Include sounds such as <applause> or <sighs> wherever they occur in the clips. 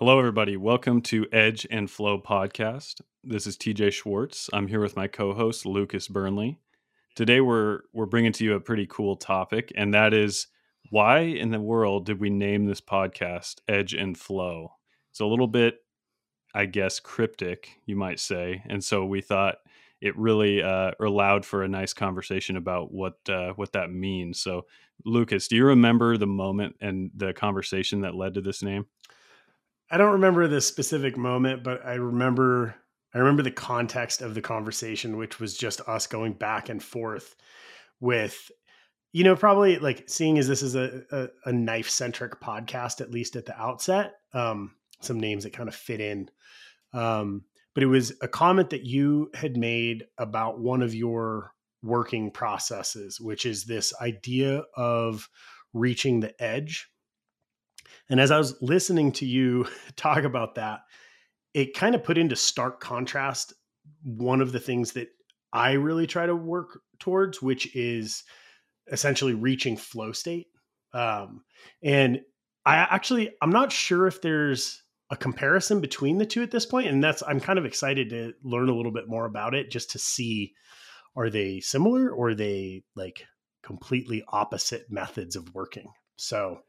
Hello, everybody. Welcome to Edge and Flow podcast. This is TJ Schwartz. I'm here with my co-host Lucas Burnley. Today, we're we're bringing to you a pretty cool topic, and that is why in the world did we name this podcast Edge and Flow? It's a little bit, I guess, cryptic, you might say, and so we thought it really uh, allowed for a nice conversation about what uh, what that means. So, Lucas, do you remember the moment and the conversation that led to this name? I don't remember the specific moment, but I remember I remember the context of the conversation, which was just us going back and forth with, you know, probably like seeing as this is a, a, a knife centric podcast, at least at the outset, um, some names that kind of fit in. Um, but it was a comment that you had made about one of your working processes, which is this idea of reaching the edge and as I was listening to you <laughs> talk about that, it kind of put into stark contrast one of the things that I really try to work towards, which is essentially reaching flow state. Um, and I actually, I'm not sure if there's a comparison between the two at this point, and that's I'm kind of excited to learn a little bit more about it, just to see are they similar or are they like completely opposite methods of working. So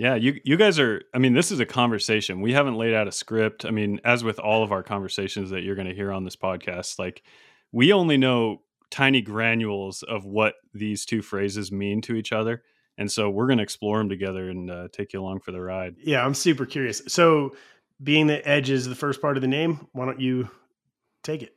yeah, you you guys are I mean, this is a conversation. We haven't laid out a script. I mean, as with all of our conversations that you're going to hear on this podcast, like we only know tiny granules of what these two phrases mean to each other. And so we're going to explore them together and uh, take you along for the ride. Yeah, I'm super curious. So, being the edge is the first part of the name, why don't you take it?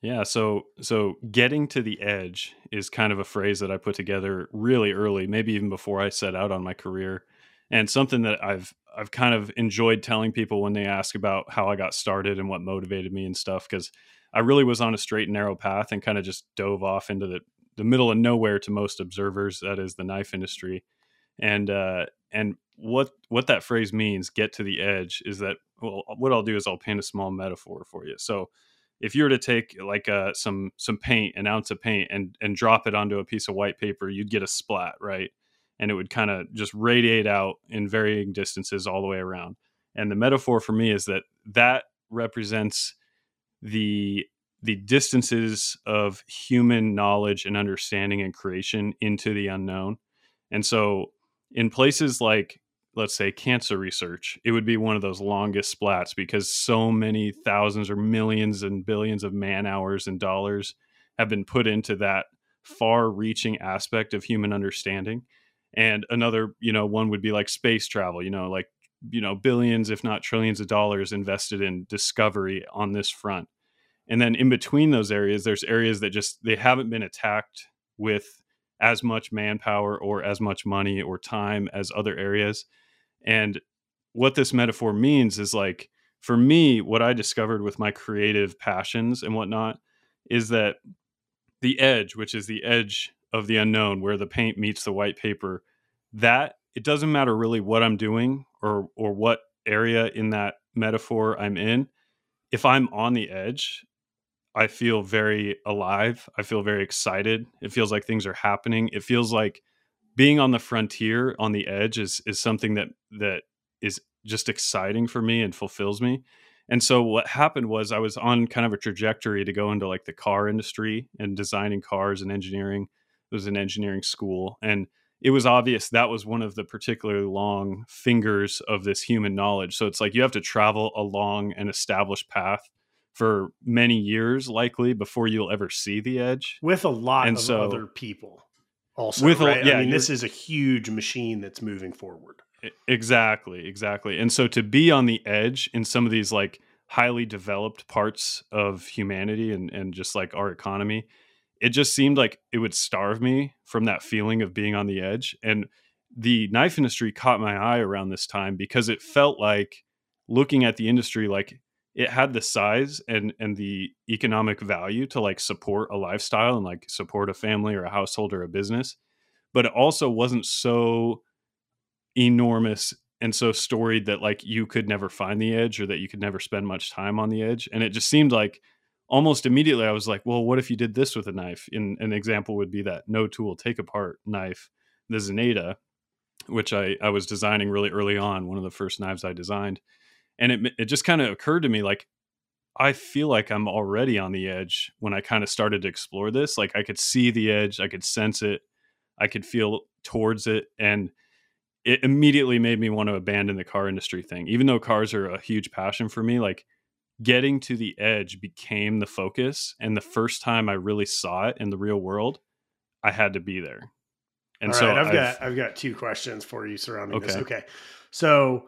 Yeah, so so getting to the edge is kind of a phrase that I put together really early, maybe even before I set out on my career and something that I've I've kind of enjoyed telling people when they ask about how I got started and what motivated me and stuff because I really was on a straight and narrow path and kind of just dove off into the the middle of nowhere to most observers that is the knife industry. And uh and what what that phrase means get to the edge is that well what I'll do is I'll paint a small metaphor for you. So if you were to take like uh, some some paint an ounce of paint and and drop it onto a piece of white paper you'd get a splat right and it would kind of just radiate out in varying distances all the way around. And the metaphor for me is that that represents the the distances of human knowledge and understanding and creation into the unknown. And so in places like let's say cancer research, it would be one of those longest splats because so many thousands or millions and billions of man hours and dollars have been put into that far reaching aspect of human understanding and another you know one would be like space travel you know like you know billions if not trillions of dollars invested in discovery on this front. And then in between those areas there's areas that just they haven't been attacked with as much manpower or as much money or time as other areas. And what this metaphor means is like for me what i discovered with my creative passions and whatnot is that the edge which is the edge of the unknown where the paint meets the white paper that it doesn't matter really what i'm doing or or what area in that metaphor i'm in if i'm on the edge i feel very alive i feel very excited it feels like things are happening it feels like being on the frontier on the edge is is something that that is just exciting for me and fulfills me and so what happened was i was on kind of a trajectory to go into like the car industry and designing cars and engineering was an engineering school and it was obvious that was one of the particularly long fingers of this human knowledge. So it's like you have to travel along an established path for many years likely before you'll ever see the edge. With a lot and of so, other people also with right? a, yeah, I mean this is a huge machine that's moving forward. Exactly exactly. And so to be on the edge in some of these like highly developed parts of humanity and and just like our economy it just seemed like it would starve me from that feeling of being on the edge. And the knife industry caught my eye around this time because it felt like looking at the industry like it had the size and and the economic value to like support a lifestyle and like support a family or a household or a business but it also wasn't so enormous and so storied that like you could never find the edge or that you could never spend much time on the edge and it just seemed like almost immediately I was like, well, what if you did this with a knife? In an example would be that no tool take apart knife, the Zenaida, which I, I was designing really early on, one of the first knives I designed. and it it just kind of occurred to me like I feel like I'm already on the edge when I kind of started to explore this. Like I could see the edge, I could sense it, I could feel towards it, and it immediately made me want to abandon the car industry thing. Even though cars are a huge passion for me, like getting to the edge became the focus. And the first time I really saw it in the real world, I had to be there. And so I've, I've, got I've got two questions for you surrounding okay. this. Okay. So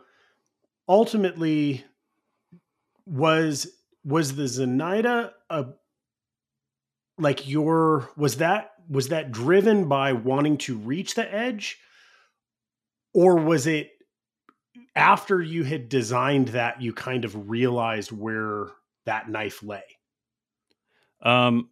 ultimately was was the Zenaida a like your was that was that driven by wanting to reach the edge or was it after you had designed that you kind of realized where that knife lay um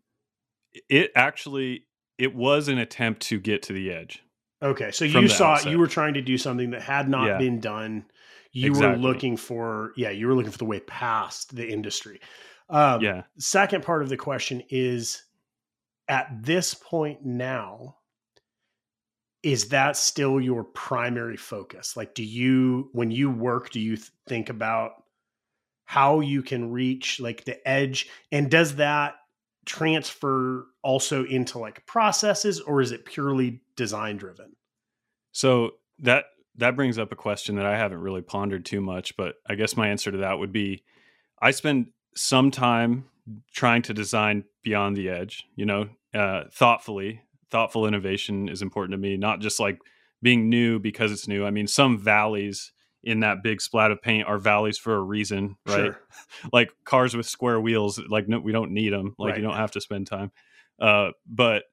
it actually it was an attempt to get to the edge okay so you saw outset. you were trying to do something that had not yeah. been done you exactly. were looking for yeah you were looking for the way past the industry um, yeah second part of the question is at this point now is that still your primary focus? Like do you when you work do you think about how you can reach like the edge? And does that transfer also into like processes or is it purely design driven? So that that brings up a question that i haven't really pondered too much but i guess my answer to that would be i spend some time trying to design beyond the edge you know uh, thoughtfully thoughtful innovation is important to me, not just like being new because it's new. I mean, some valleys in that big splat of paint are valleys for a reason, right? Sure. <laughs> like cars with square wheels, like no, we don't need them. Like right. you don't have to spend time. Uh, but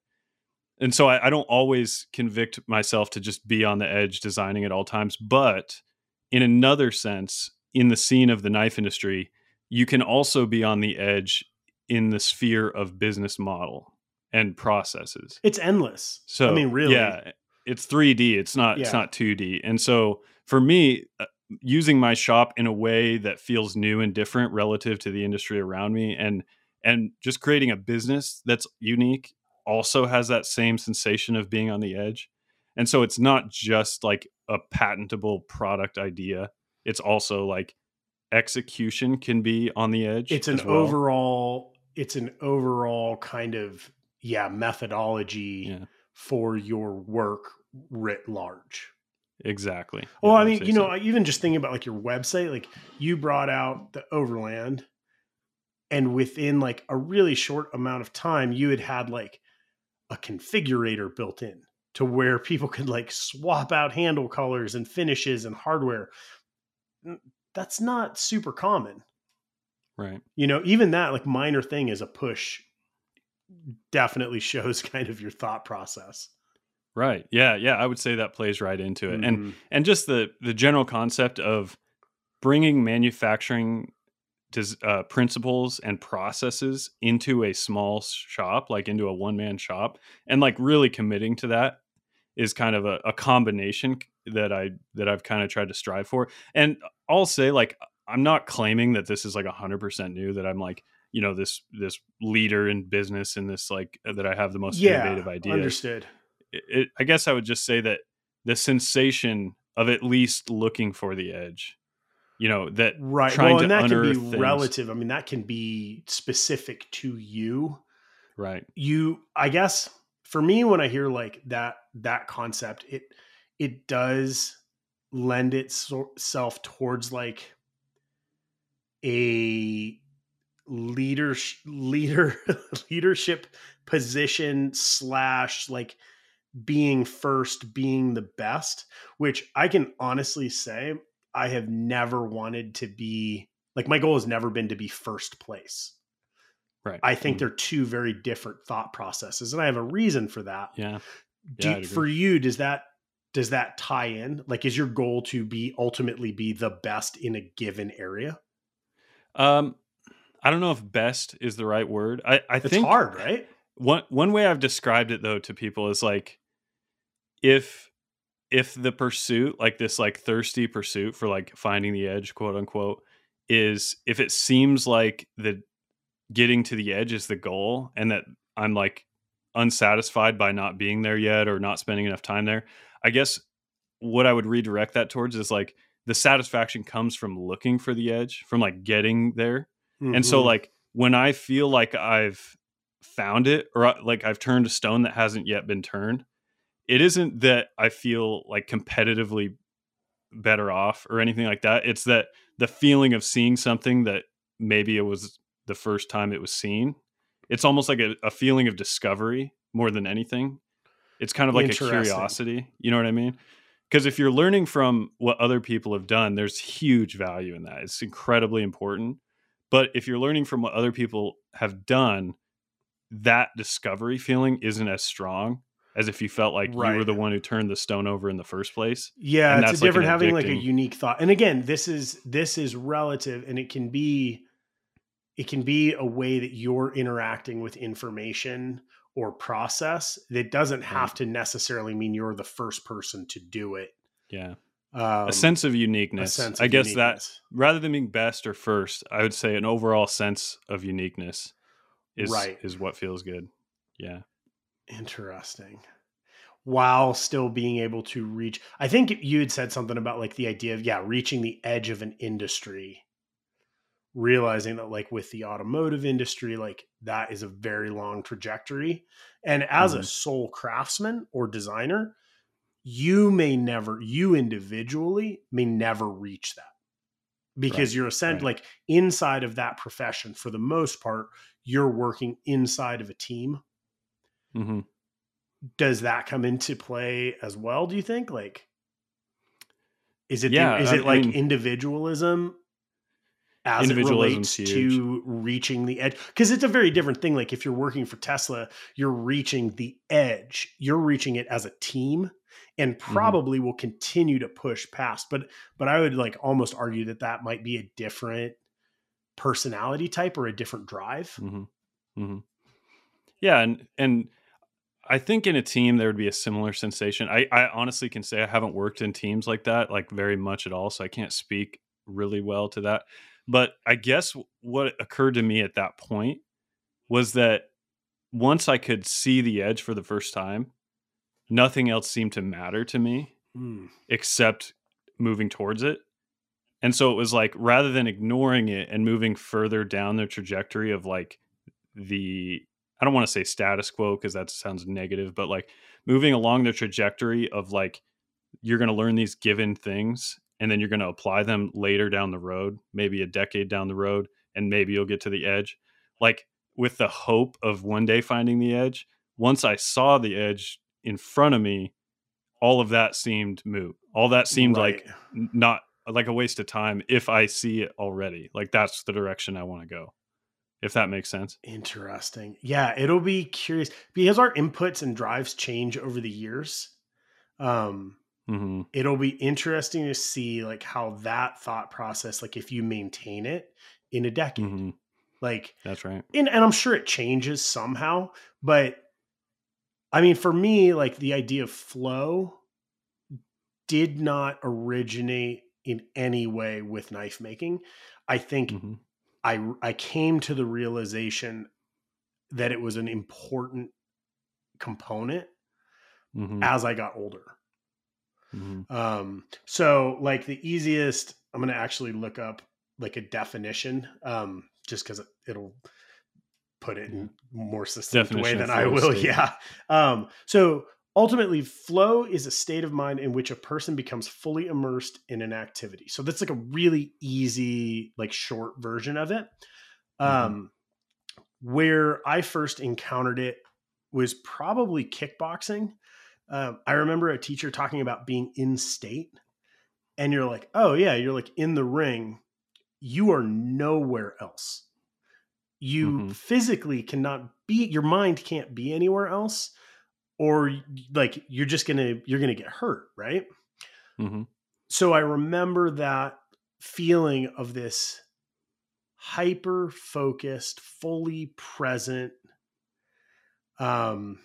and so I, I don't always convict myself to just be on the edge designing at all times. But in another sense, in the scene of the knife industry, you can also be on the edge in the sphere of business model and processes. It's endless. So I mean, really, yeah, it's 3D. It's not. Yeah. It's not 2D. And so for me, uh, using my shop in a way that feels new and different relative to the industry around me, and and just creating a business that's unique also has that same sensation of being on the edge. And so it's not just like a patentable product idea. It's also like execution can be on the edge. It's an well. overall it's an overall kind of yeah methodology yeah. for your work writ large. Exactly. Well yeah, i mean you know so. even just thinking about like your website like you brought out the overland and within like a really short amount of time you had had like a configurator built in to where <laughs> people could like swap out handle colors and finishes and hardware. That's not super common. Right. You know even that like minor thing is a push definitely shows <laughs> kind of your thought process. Right. Yeah. Yeah. I would say that plays right into it, mm-hmm. and and just the the general concept of bringing manufacturing uh, principles and processes into a small shop, like into a one man shop, and like really committing to that is kind of a, a combination that I that I've kind of tried to strive for. And I'll say, like, I'm not claiming that this is like hundred percent new. That I'm like you know this this leader in business and this like uh, that I have the most yeah, innovative idea. Understood. It, it, I guess I would just say that the sensation of at least looking for the edge, you know, that right. well, and that can be things. relative. I mean, that can be specific to you. Right. You, I guess, for me, when I hear like that that concept, it it does lend itself towards like a leader leader <laughs> leadership position slash like being first being the best which i can honestly say i have never wanted to be like my goal has never been to be first place. Right. I think mm-hmm. they're two very different thought processes and i have a reason for that. Yeah, yeah Do, for you does that does that tie in? Like is your goal to be ultimately be the best in a given area? Um I don't know if best is the right word. I, I it's think hard, right? One one way I've described it though to people is like if if the pursuit, like this like thirsty pursuit for like finding the edge, quote unquote, is if it seems like the getting to the edge is the goal and that I'm like unsatisfied by not being there yet or not spending enough time there, I guess what I would redirect that towards is like the satisfaction comes from looking for the edge, from like getting there. Mm-hmm. And so like when I feel like I've found it or uh, like I've turned a stone that hasn't yet been turned, it isn't that I feel like competitively better off or anything like that. It's that the feeling of seeing something that maybe it was the first time it was seen. It's almost like a, a feeling of discovery more than anything. It's kind of like a curiosity. You know what I mean? Because if you're learning from what other people have done, there's huge value in that. It's incredibly important. But if you're learning from what other people have done, that discovery feeling isn't as strong as if you felt like right. you were the one who turned the stone over in the first place. Yeah, it's a different like having like a unique thought. And again, this is this is relative and it can be it can be a way that you're interacting with information or process that doesn't mm-hmm. have to necessarily mean you're the first person to do it. Yeah. Um, a sense of uniqueness. Sense of I guess uniqueness. that rather than being best or first, I would say an overall sense of uniqueness is right. is what feels good. Yeah. Interesting. While still being able to reach, I think you had said something about like the idea of, yeah, reaching the edge of an industry, realizing that like with the automotive industry, like that is a very long trajectory. And as mm-hmm. a sole craftsman or designer, you may never, you individually may never reach that because right, you're essentially right. like inside of that profession for the most part, you're working inside of a team Mm-hmm. Does that come into play as well? Do you think? Like, is it yeah, the, is I it like individualism as it relates to reaching the edge? Because it's a very different thing. Like if you're working for Tesla, you're reaching the edge. You're reaching it as a team, and mm-hmm. probably mm-hmm. will continue to push past. But but I would like almost argue that that might be a different personality type or a different drive. Mm-hmm. mm-hmm. Yeah, and and I think in a team there would be a similar sensation. I, I honestly can say I haven't worked in teams like that, like very much at all, so I can't speak really well to that. But I guess what occurred to me at that point was that once I could see the edge for the first time, nothing else seemed to matter to me mm. except moving towards it. And so it was like rather than ignoring it and moving further down the trajectory of like the I don't want to say status quo because that sounds negative, but like moving along the trajectory of like you're going to learn these given things and then you're going to apply them later down the road, maybe a decade down the road, and maybe you'll get to the edge. Like with the hope of one day finding the edge, once I saw the edge in front of me, all of that seemed moot. All that seemed right. like not like a waste of time if I see it already. Like that's the direction I want to go if that makes sense. Interesting. Yeah, it'll be curious because our inputs and drives change over the years. Um, mm-hmm. it'll be interesting to see like how that thought process, like if you maintain it in a decade, mm-hmm. like that's right. And, and I'm sure it changes somehow, but I mean, for me, like the idea of flow did not originate in any way with knife making. I think mm-hmm. I I came to the realization that it was an important component mm-hmm. as I got older. Mm-hmm. Um, so like the easiest, I'm going to actually look up like a definition, um, just because it, will put it in more succinct way than I will. State. Yeah. Um, so Ultimately, flow is a state of mind in which a person becomes fully immersed in an activity. So that's like a really easy, like short version of it. Mm-hmm. Um, where I first encountered it was probably kickboxing. Um, I remember a teacher talking about being in state, and you're like, oh, yeah, you're like in the ring. You are nowhere else. You mm-hmm. physically cannot be, your mind can't be anywhere else or like you're just gonna you're gonna get hurt right mm-hmm. so i remember that feeling of this hyper focused fully present um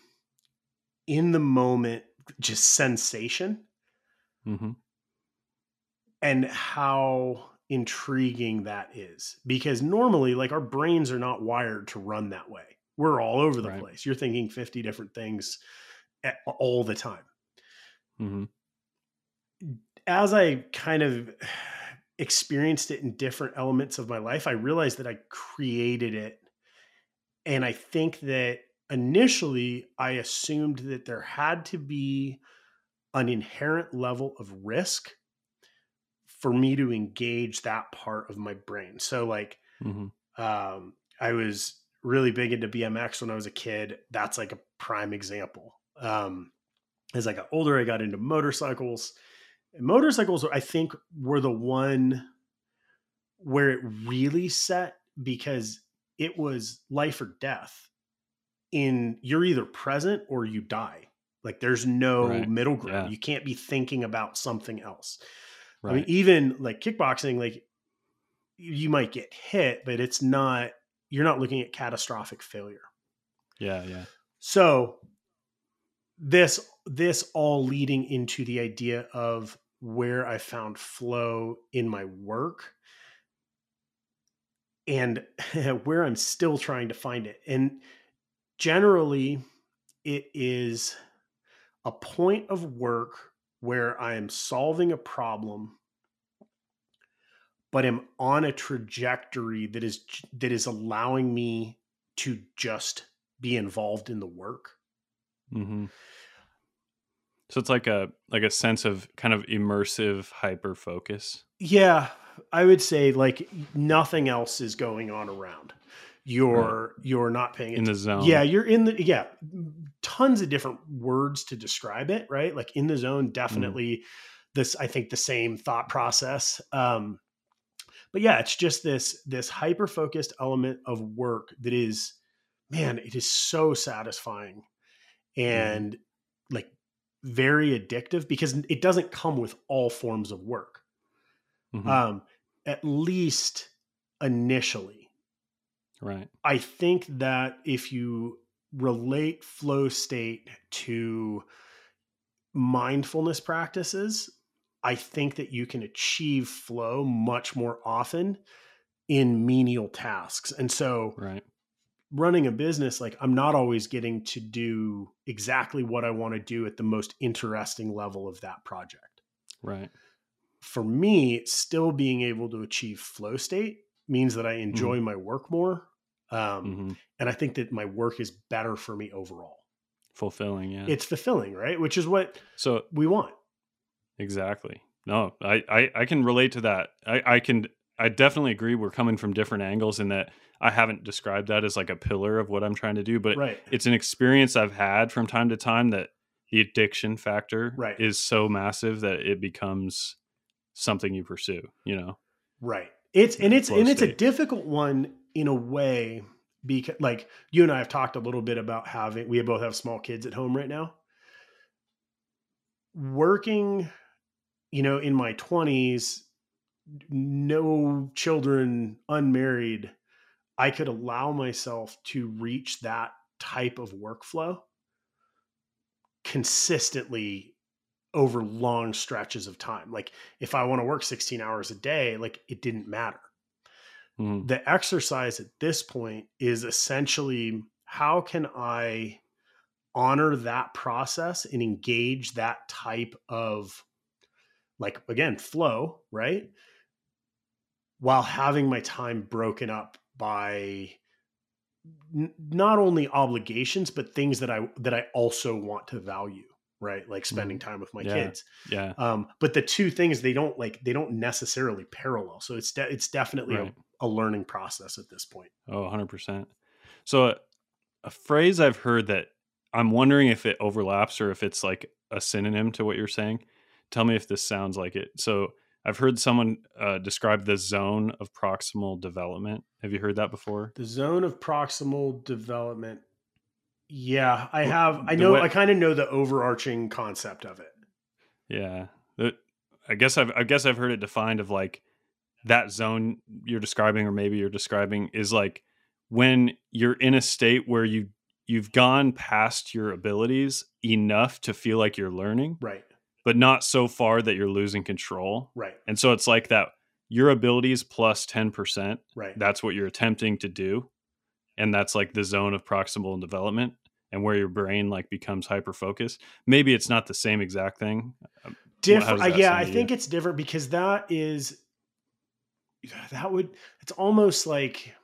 in the moment just sensation mm-hmm. and how intriguing that is because normally like our brains are not wired to run that way we're all over the right. place you're thinking 50 different things all the time. Mm-hmm. as I kind of experienced it in different elements of my life, I realized that I created it. And I think that initially I assumed that there had to be an inherent level of risk for me to engage that part of my brain. So, like, mm-hmm. um, I was really big into BMX when I was a kid. That's like a prime example. Um, as I got older, I got into motorcycles. And motorcycles, I think, were the one where it really set because it was life or death. In you're either present or you die. Like there's no right. middle ground. Yeah. You can't be thinking about something else. Right. I mean, even like kickboxing, like you might get hit, but it's not. You're not looking at catastrophic failure. Yeah, yeah. So this this all leading into the idea of where I found flow in my work and <laughs> where I'm still trying to find it. And generally, it is a point of work where I am solving a problem, but am on a trajectory that is that is allowing me to just be involved in the work. Mm-hmm. So it's like a like a sense of kind of immersive hyper focus. Yeah, I would say like nothing else is going on around. You're right. you're not paying in the zone. Yeah, you're in the yeah. Tons of different words to describe it, right? Like in the zone, mm-hmm. definitely. Mm. This I think the same thought process. Um, but yeah, it's just this this hyper focused element of work that is, man, it is so satisfying, mm-hmm. and mm. like very addictive because it doesn't come with all forms of work. Mm-hmm. Um, at least initially. Right. I think that if you relate flow state to mindfulness practices, I think that you can achieve flow much more often in menial tasks. And so right running a business, like I'm not always getting to do exactly what I want to do at the most interesting level of that project. Right. For me, still being able to achieve flow state means that I enjoy mm-hmm. my work more. Um, mm-hmm. And I think that my work is better for me overall. Fulfilling, yeah. It's fulfilling, right? Which is what so we want. Exactly. No, I, I, I can relate to that. I, I can I definitely agree. We're coming from different angles in that I haven't described that as like a pillar of what I'm trying to do, but right. it's an experience I've had from time to time that the addiction factor right. is so massive that it becomes something you pursue, you know? Right. It's and it's and it's a difficult one in a way because like you and I have talked a little bit about having we both have small kids at home right now. Working, you know, in my 20s, no children, unmarried, I could allow myself to reach that type of workflow consistently over long stretches of time. Like if I want to work 16 hours a day, like it didn't matter. Mm. The exercise at this point is essentially how can I honor that process and engage that type of like again flow, right? While having my time broken up by n- not only obligations but things that I that I also want to value right like spending mm-hmm. time with my yeah. kids yeah um but the two things they don't like they don't necessarily parallel so it's de- it's definitely right. a, a, learning process at this point oh 100% so a, a phrase i've heard that i'm wondering if it overlaps or if it's like a synonym to what you're saying tell me if this sounds like it so I've heard someone uh, describe the zone of proximal development. Have you heard that before? The zone of proximal development. Yeah, I have. I know. Way, I kind of know the overarching concept of it. Yeah, I guess I've. I guess I've heard it defined of like that zone you're describing, or maybe you're describing, is like when you're in a state where you you've gone past your abilities enough to feel like you're learning. Right but not so far that you're losing control. Right. And so it's like that your abilities plus 10%. Right. That's what you're attempting to do. And that's like the zone of proximal development and where your brain like becomes hyper focused. Maybe it's not the same exact thing. Um, different that yeah i think you? it's different because that is that would it's almost like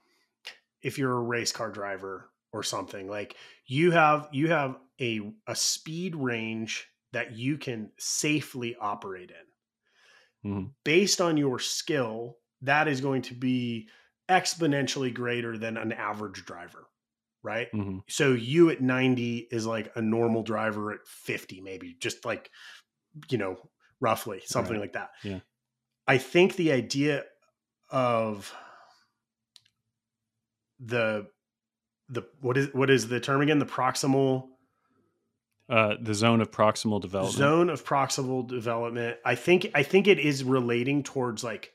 if you're a race car driver or something like you have you have a a speed range that you can safely operate in Mhm. based on your skill that is going to be exponentially greater than an average driver right Mhm. so you at 90 is like a normal driver at 50 maybe just like you know roughly something Right. like that Yeah. i think the idea of the the what is what is the term again? The proximal Uh, the zone of proximal development. zone of proximal development. I think i think it is relating towards like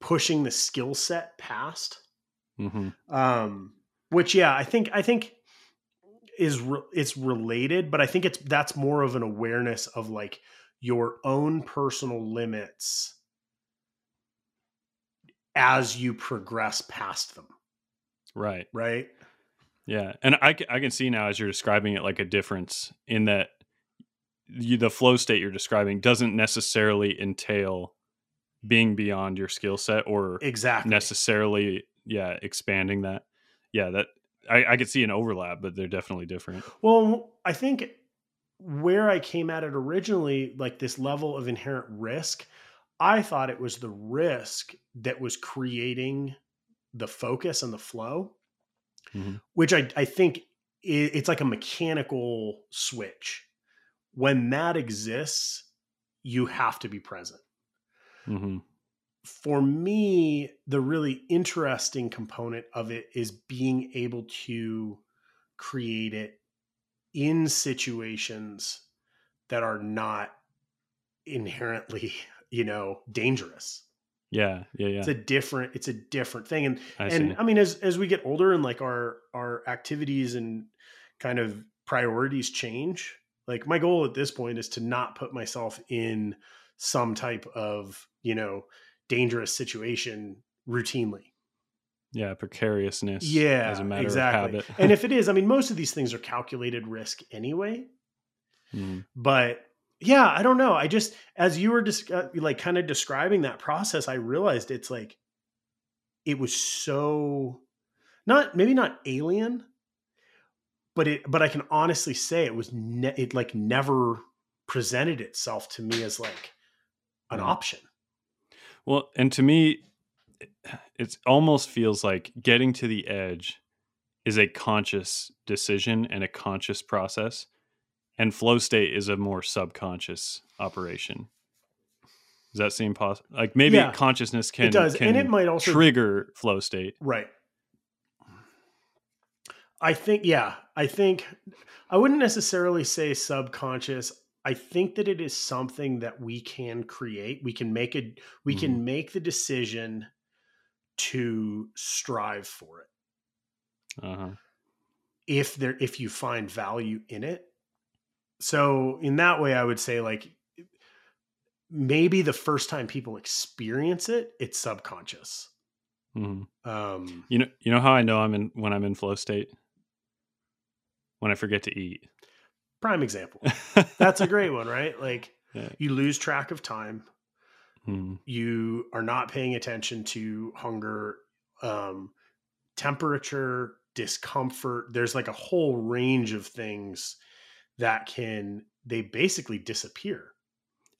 pushing the skill set past. Hmm um which yeah i think i think is re- it's related but i think it's that's more of an awareness of like your own personal limits as you progress past them Right. right Yeah, and I I can see now as you're describing it like a difference in that you, the flow state you're describing doesn't necessarily entail being beyond your skill set or exactly necessarily yeah expanding that. Yeah, that I, I could see an overlap, but they're definitely different. well i think where i came at it originally like this level of inherent risk i thought it was the risk that was creating the focus and the flow Mhm. which I, I think it's like a mechanical switch. When that exists, you have to be present. hmm For me, the really interesting component of it is being able to create it in situations that are not inherently, you know, dangerous. Yeah, yeah, yeah. It's a different it's a different thing and I and see. I mean, as as we get older and like our our activities and kind of priorities change, like my goal at this point is to not put myself in some type of you know dangerous situation routinely. yeah, precariousness. Yeah, as a matter exactly. of habit. and if <laughs> it is, I mean, most of these things are calculated risk anyway. Mhm. But yeah, I don't know. I just as you were just uh, like kind of describing that process, I realized it's like it was so not maybe not alien, but it but I can honestly say it was ne- it like never presented itself to me as like an option. Well, and to me, it almost feels like getting to the edge is a conscious decision and a conscious process, and flow state is a more subconscious operation. Does that seem possible? Like maybe Yeah, consciousness can it does, can and it might also trigger flow state. Right. I think, yeah, I think I wouldn't necessarily say subconscious. I think that it is something that we can create. We can make it, we Mm-hmm. can make the decision to strive for it Uh huh. if there, if you find value in it. So, in that way, I would say, like, maybe the first time people experience it, it's subconscious. hmm Um, You know, you know how I know I'm in when I'm in flow state when I forget to eat. prime example. <laughs> That's a great one, right? Like, Yeah. you lose track of time. Mhm. you are not paying attention to hunger um temperature discomfort there's like a whole range of things that can they basically disappear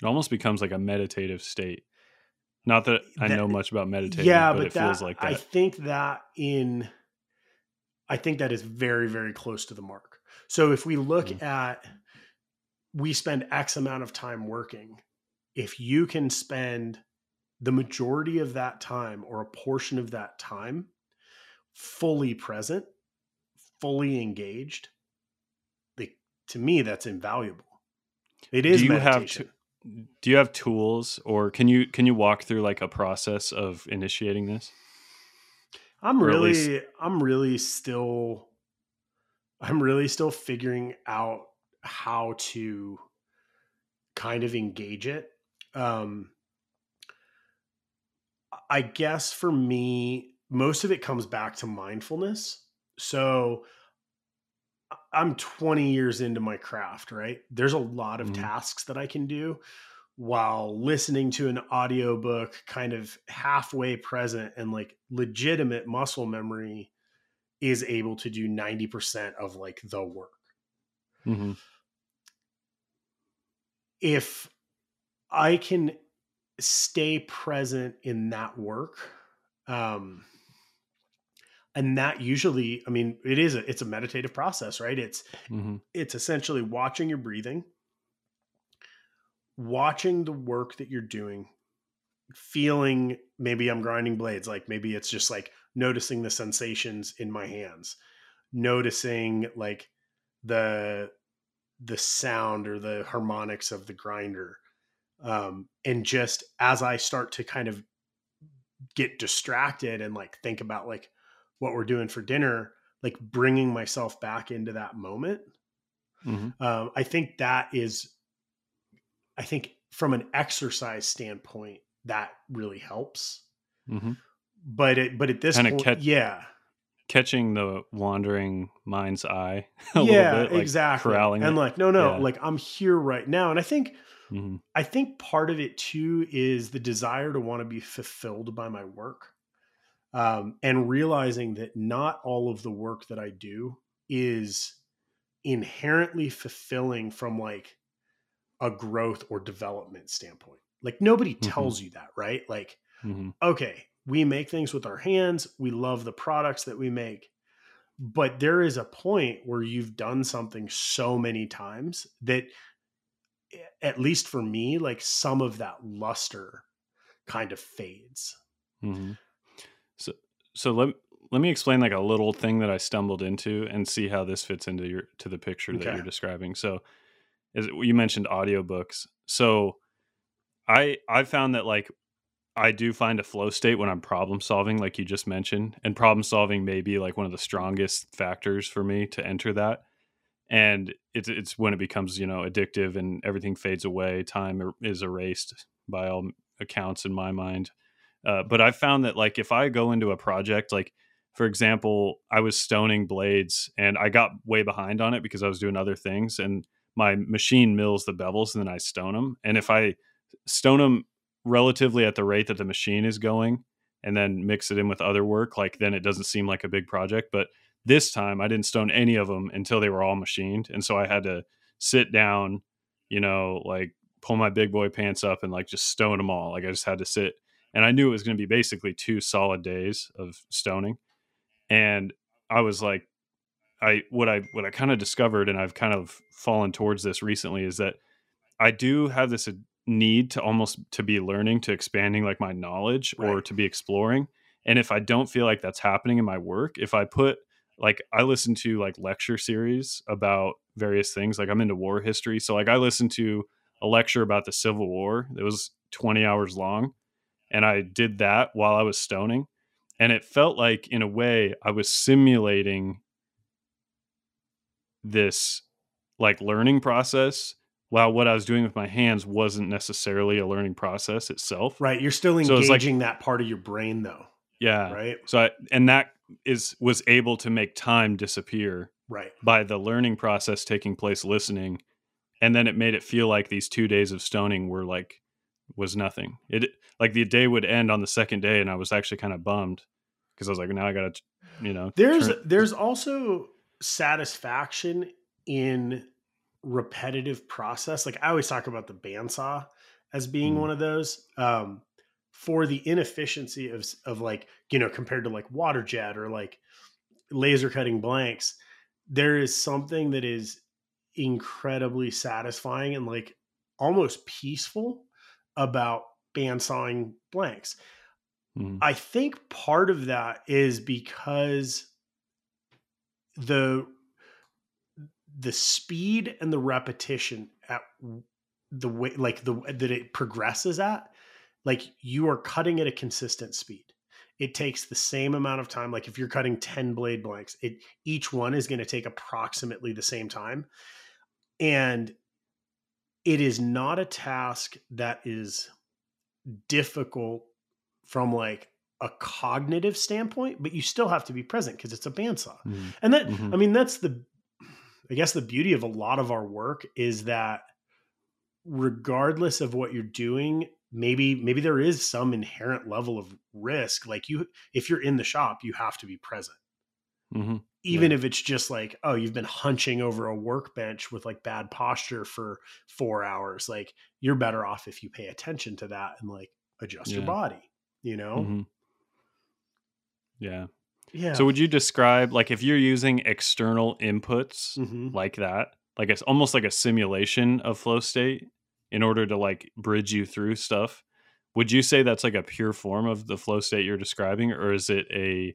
It almost becomes like a meditative state. Not that I That- know much about meditating, yeah but, but it that, feels like that. i think that in i think that is very very close to the mark so if we look Mhm. at we spend x amount of time working if you can spend the majority of that time or a portion of that time fully present fully engaged to me that's invaluable it is Do you have meditation to- Do you have tools or can you can you walk through like a process of initiating this? I'm Or really, least- I'm really still, I'm really still figuring out how to kind of engage it. Um, I guess for me, most of it comes back to mindfulness. So I'm 20 years into my craft, right? There's a lot of Mhm. tasks that I can do while listening to an audiobook kind of halfway present and like legitimate muscle memory is able to do 90% of like the work. Mm-hmm. If I can stay present in that work, um, and that usually, I mean, it is a, it's a meditative process, right? It's Mm-hmm. it's essentially watching your breathing, watching the work that you're doing, feeling maybe I'm grinding blades, like maybe it's just like noticing the sensations in my hands, noticing like the the sound or the harmonics of the grinder. Um, and just as I start to kind of get distracted and like think about like what we're doing for dinner, like bringing myself back into that moment. Mm-hmm. Um, I think that is, I think from an exercise standpoint, that really helps. Mm-hmm. But it, but at this Kinda point, catch- yeah, Catching the wandering mind's eye <laughs> a yeah, little bit, like exactly. corralling And it. like, no, no, Yeah. like I'm here right now. And I think, hmm I think part of it too is the desire to want to be fulfilled by my work. Um, and realizing that not all of the work that I do is inherently fulfilling from like a growth or development standpoint. Like nobody Mhm. tells you that, right? Like, hmm okay, we make things with our hands, we love the products that we make. But there is a point where you've done something so many times that at least for me, like some of that luster kind of fades. hmm So, let let me explain like a little thing that I stumbled into and see how this fits into your to the picture that you're describing. So, as you mentioned audiobooks. So, I I found that like I do find a flow state when I'm problem solving, like you just mentioned, and problem solving may be like one of the strongest factors for me to enter that. And it's it's when it becomes you know addictive and everything fades away. Time er- is erased by all accounts in my mind. Uh, but I've found that like if I go into a project, like for example, I was stoning blades and I got way behind on it because I was doing other things, and my machine mills the bevels and then I stone them. And if I stone them relatively at the rate that the machine is going and then mix it in with other work, like then it doesn't seem like a big project. But this time I didn't stone any of them until they were all machined. And so I had to sit down, you know, like pull my big boy pants up and like just stone them all. Like I just had to sit. And I knew it was going to be basically two solid days of stoning. And I was like, I what I what I kind of discovered, and I've kind of fallen towards this recently, is that I do have this uh, need to almost to be learning, to expanding like my knowledge or to be exploring. And if I don't feel like that's happening in my work, if I put like I listen to like lecture series about various things, like I'm into war history, so like I listened to a lecture about the Civil War that was 20 hours long, and I did that while I was stoning, and it felt like in a way I was simulating this like learning process while what I was doing with my hands wasn't necessarily a learning process itself. Right. You're still So engaging it's like- that part of your brain though. Yeah. Right. So I, and that is was able to make time disappear Right. by the learning process taking place listening and then it made it feel like these 2 days of stoning were like was nothing. It like the day would end on the second day and I was actually kind of bummed because I was like now I got to you know There's turn- there's also satisfaction in repetitive process. Like I always talk about the bandsaw as being Mm. one of those. Um, for the inefficiency of of like you know compared to like water jet or like laser cutting blanks, there is something that is incredibly satisfying and like almost peaceful about bandsawing blanks. Mhm. I think part of that is because the the speed and the repetition at the way like the that it progresses at like you are cutting at a consistent speed it takes the same amount of time like if you're cutting 10 blade blanks it each one is going to take approximately the same time and it is not a task that is difficult from like a cognitive standpoint but you still have to be present because it's a bandsaw Mhm. and that Mhm. i mean that's the i guess the beauty of a lot of our work is that regardless of what you're doing, maybe maybe there is some inherent level of risk. Like you, if you're in the shop, you have to be present. hmm Even if it's just like, oh, you've been hunching over a workbench with like bad posture for four hours. Like you're better off if you pay attention to that and like adjust your body. You know? hmm Yeah. Yeah. So would you describe like if you're using external inputs Mhm. like that, like it's almost like a simulation of flow state in order to like bridge you through stuff, would you say that's like a pure form of the flow state you're describing or is it a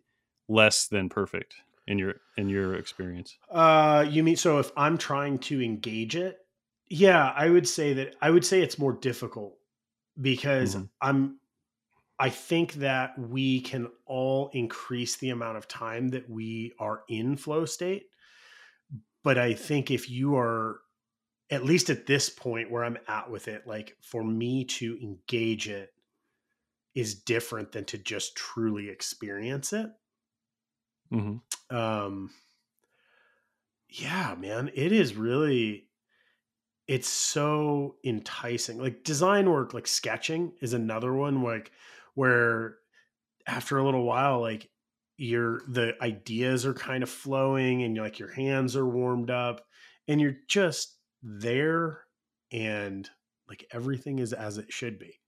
less than perfect in your in your experience? Uh, you mean so if I'm trying to engage it? Yeah, I would say that I would say it's more difficult because Mhm. I'm I think that we can all increase the amount of time that we are in flow state. But I think if you are at least at this point where I'm at with it, like for me to engage it is different than to just truly experience it. hmm um yeah man it is really it's so enticing like design work like sketching is another one like where after a little while like your the ideas are kind of flowing and like your hands are warmed up and you're just there and like everything is as it should be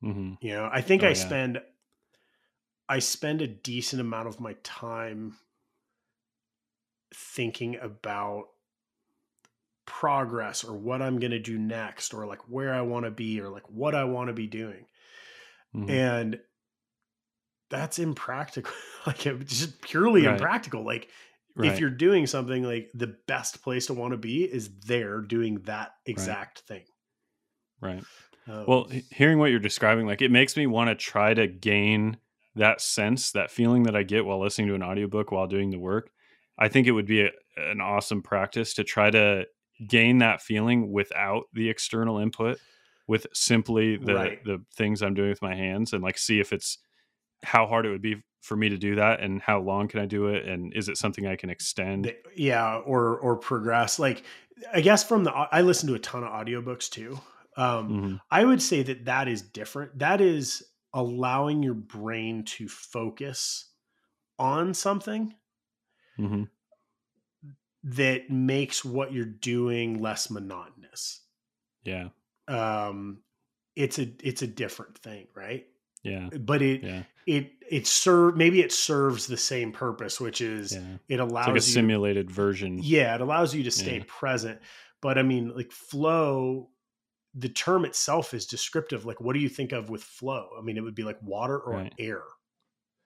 hmm you know, I think Oh, I yeah. spend I spend a decent amount of my time thinking about progress or what I'm going to do next or like where I want to be or like what I want to be doing. hmm And that's impractical. <laughs> like it's just purely Right. impractical. Like Right. if you're doing something like the best place to want to be is there doing that exact thing. right. Um, Well, hearing what you're describing, like it makes me want to try to gain that sense, that feeling that I get while listening to an audiobook while doing the work. I think it would be a, an awesome practice to try to gain that feeling without the external input, with simply the Right. the things I'm doing with my hands, and like see if it's how hard it would be for me to do that, and how long can I do it, and is it something I can extend? yeah or or progress like i guess from the i listen to a ton of audiobooks too um Mhm. i would say that that is different that is allowing your brain to focus on something Mhm. that makes what you're doing less monotonous Yeah, um it's a it's a different thing right yeah, but it yeah, it it serve maybe it serves the same purpose which is yeah. it allows It's like a you simulated version. yeah it allows you to stay Yeah. present but i mean like flow the term itself is descriptive like what do you think of with flow i mean it would be like water or Right. air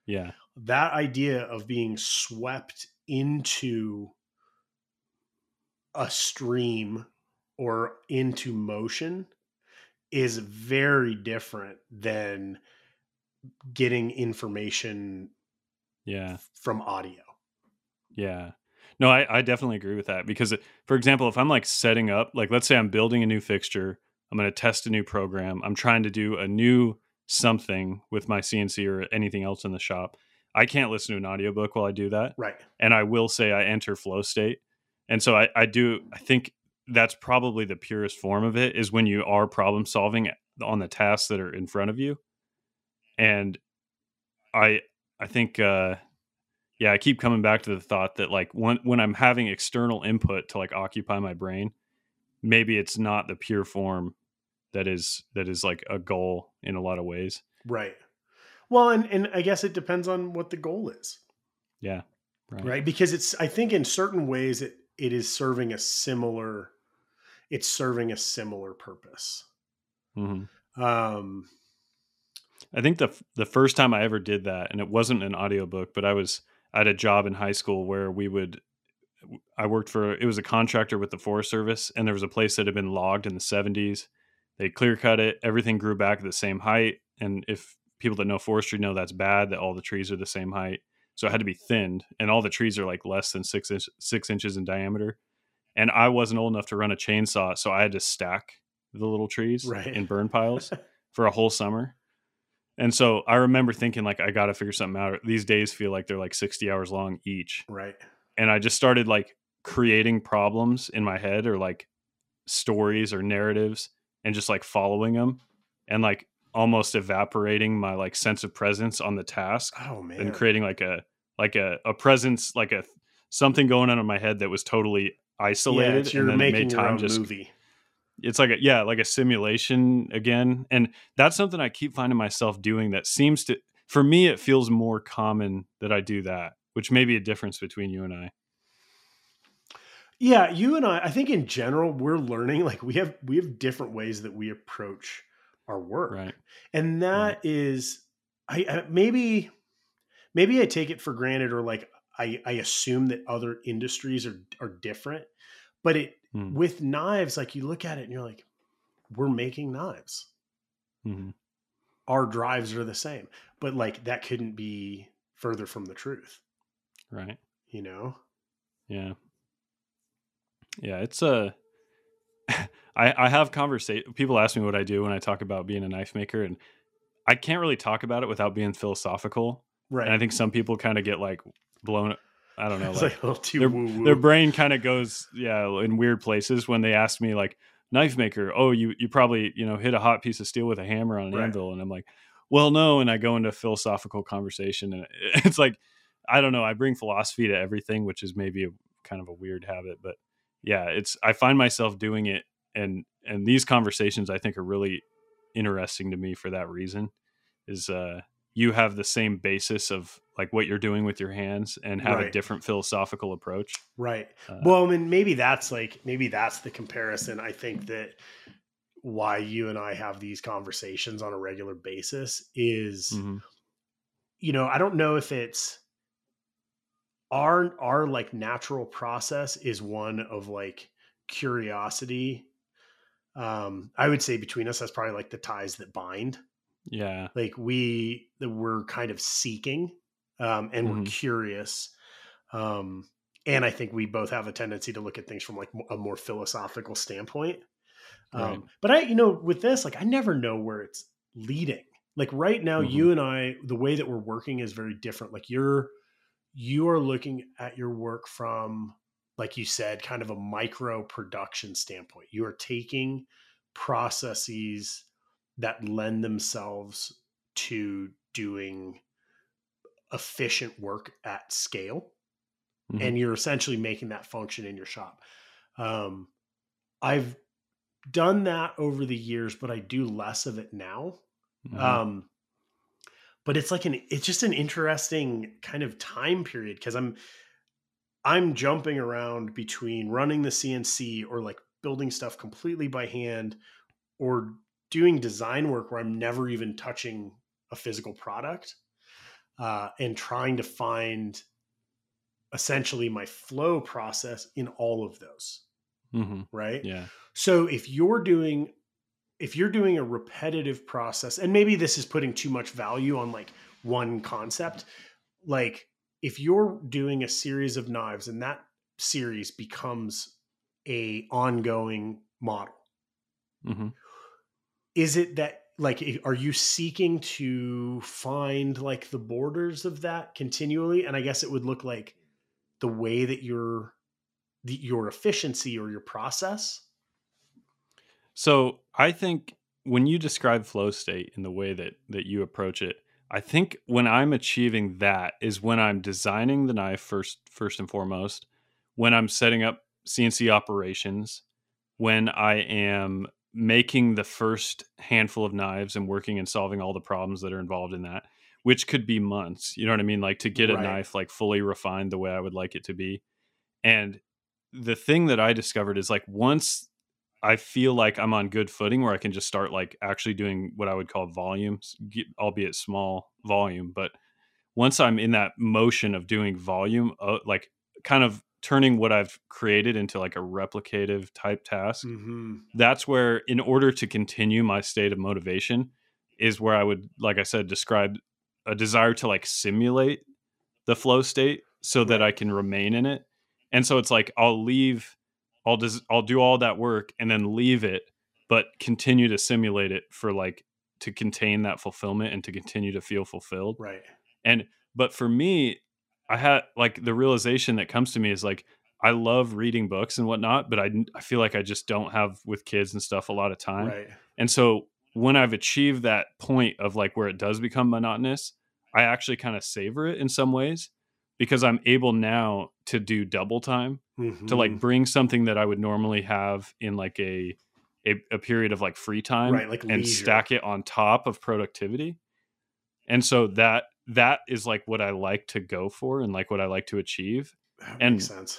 Yeah, that idea of being swept into a stream or into motion is very different than getting information yeah. from audio Yeah. No, I, I definitely agree with that because, it- for example, if I'm like setting up, like let's say I'm building a new fixture, I'm going to test a new program, I'm trying to do a new something with my CNC or anything else in the shop, I can't listen to an audiobook while I do that. right And I will say I enter flow state. And so I, I do, I think that's probably the purest form of it is when you are problem solving on the tasks that are in front of you. And I, I think, uh, yeah, I keep coming back to the thought that like when when I'm having external input to like occupy my brain, maybe it's not the pure form that is that is like a goal in a lot of ways. right well and, and i guess it depends on what the goal is Yeah. Right. right because it's i think in certain ways it it is serving a similar it's serving a similar purpose hmm um I think the the first time I ever did that, and it wasn't an audiobook, but I was I had a job in high school where we would I worked for it was a contractor with the Forest Service, and there was a place that had been logged in the seventies. They clear cut it, everything grew back at the same height, and if people that know forestry know that's bad, that all the trees are the same height, so it had to be thinned, and all the trees are like less than six inch, six inches in diameter. And I wasn't old enough to run a chainsaw, so I had to stack the little trees Right. in burn piles <laughs> for a whole summer. And so I remember thinking like I got to figure something out. These days feel like they're like 60 hours long each. right And I just started like creating problems in my head or like stories or narratives and just like following them and like almost evaporating my like sense of presence on the task Oh man. and creating like a like a, a presence like a something going on in my head that was totally isolated you're and then it making made time just movie. it's like a yeah like a simulation again and that's something i keep finding myself doing that seems to for me it feels more common that i do that which may be a difference between you and i Yeah, you and I, I think in general, we're learning like we have we have different ways that we approach our work, right and that is, I, I maybe maybe I take it for granted, or like I I assume that other industries are are different, but it Hmm. with knives, like you look at it and you're like, we're making knives. mm-hmm. Our drives are the same, but like that couldn't be further from the truth, right you know? yeah yeah it's a <laughs> I, I have conversation people ask me what i do when i talk about being a knife maker and i can't really talk about it without being philosophical Right. and i think some people kind of get like blown i don't know <laughs> like like a little too their, their brain kind of goes yeah in weird places when they ask me like knife maker oh you you probably you know hit a hot piece of steel with a hammer on an Right. anvil and i'm like well no and i go into philosophical conversation and <laughs> it's like i don't know i bring philosophy to everything which is maybe a kind of a weird habit but yeah it's i find myself doing it and and these conversations i think are really interesting to me for that reason is uh you have the same basis of like what you're doing with your hands and have a different philosophical approach Right. Uh, Well, I mean, maybe that's like maybe that's the comparison. I think that why you and I have these conversations on a regular basis is, mhm. you know, I don't know if it's our our like natural process is one of like curiosity. Um, I would say between us, that's probably like the ties that bind. yeah Like we we're kind of seeking, um, and we're Mhm. curious. Um, and I think we both have a tendency to look at things from like a more philosophical standpoint. Um, Right. But I, you know, with this, like I never know where it's leading. Like right now, Mhm. you and I, the way that we're working is very different. Like you're, you are looking at your work from, like you said, kind of a micro production standpoint. You are taking processes that lend themselves to doing efficient work at scale Mhm. and you're essentially making that function in your shop. Um, I've done that over the years, but I do less of it now. Mhm. Um, but it's like an it's just an interesting kind of time period because I'm I'm jumping around between running the CNC or like building stuff completely by hand or doing design work where I'm never even touching a physical product uh, and trying to find essentially my flow process in all of those. Mhm. right? Yeah. So if you're doing if you're doing a repetitive process and maybe this is putting too much value on like one concept like if you're doing a series of knives and that series becomes a ongoing model hmm is it that like are you seeking to find like the borders of that continually? And i guess it would look like the way that your the, your efficiency or your process So I think when you describe flow state in the way that that you approach it, I think when I'm achieving that is when I'm designing the knife first first and foremost, when I'm setting up CNC operations, when I am making the first handful of knives and working and solving all the problems that are involved in that, which could be months. You know what I mean? Like to get a Right. knife like fully refined the way I would like it to be. And the thing that I discovered is like once I feel like I'm on good footing where I can just start like actually doing what I would call volumes, albeit small volume. But once I'm in that motion of doing volume, uh, like kind of turning what I've created into like a replicative type task, mm-hmm. that's where, in order to continue my state of motivation, is where I would, like I said, describe a desire to like simulate the flow state so that I can remain in it. And so it's like I'll leave, I'll just I'll do all that work and then leave it, but continue to simulate it for like to contain that fulfillment and to continue to feel fulfilled. right And but for me, I had like the realization that comes to me is like I love reading books and whatnot, but I I feel like I just don't have with kids and stuff a lot of time. Right. And so when I've achieved that point of like where it does become monotonous, I actually kind of savor it in some ways because I'm able now to do double time Mm-hmm. to like bring something that I would normally have in like a a, a period of like free time Right, like and leisure. stack it on top of productivity. And so that that is like what I like to go for and like what I like to achieve. That and- makes sense.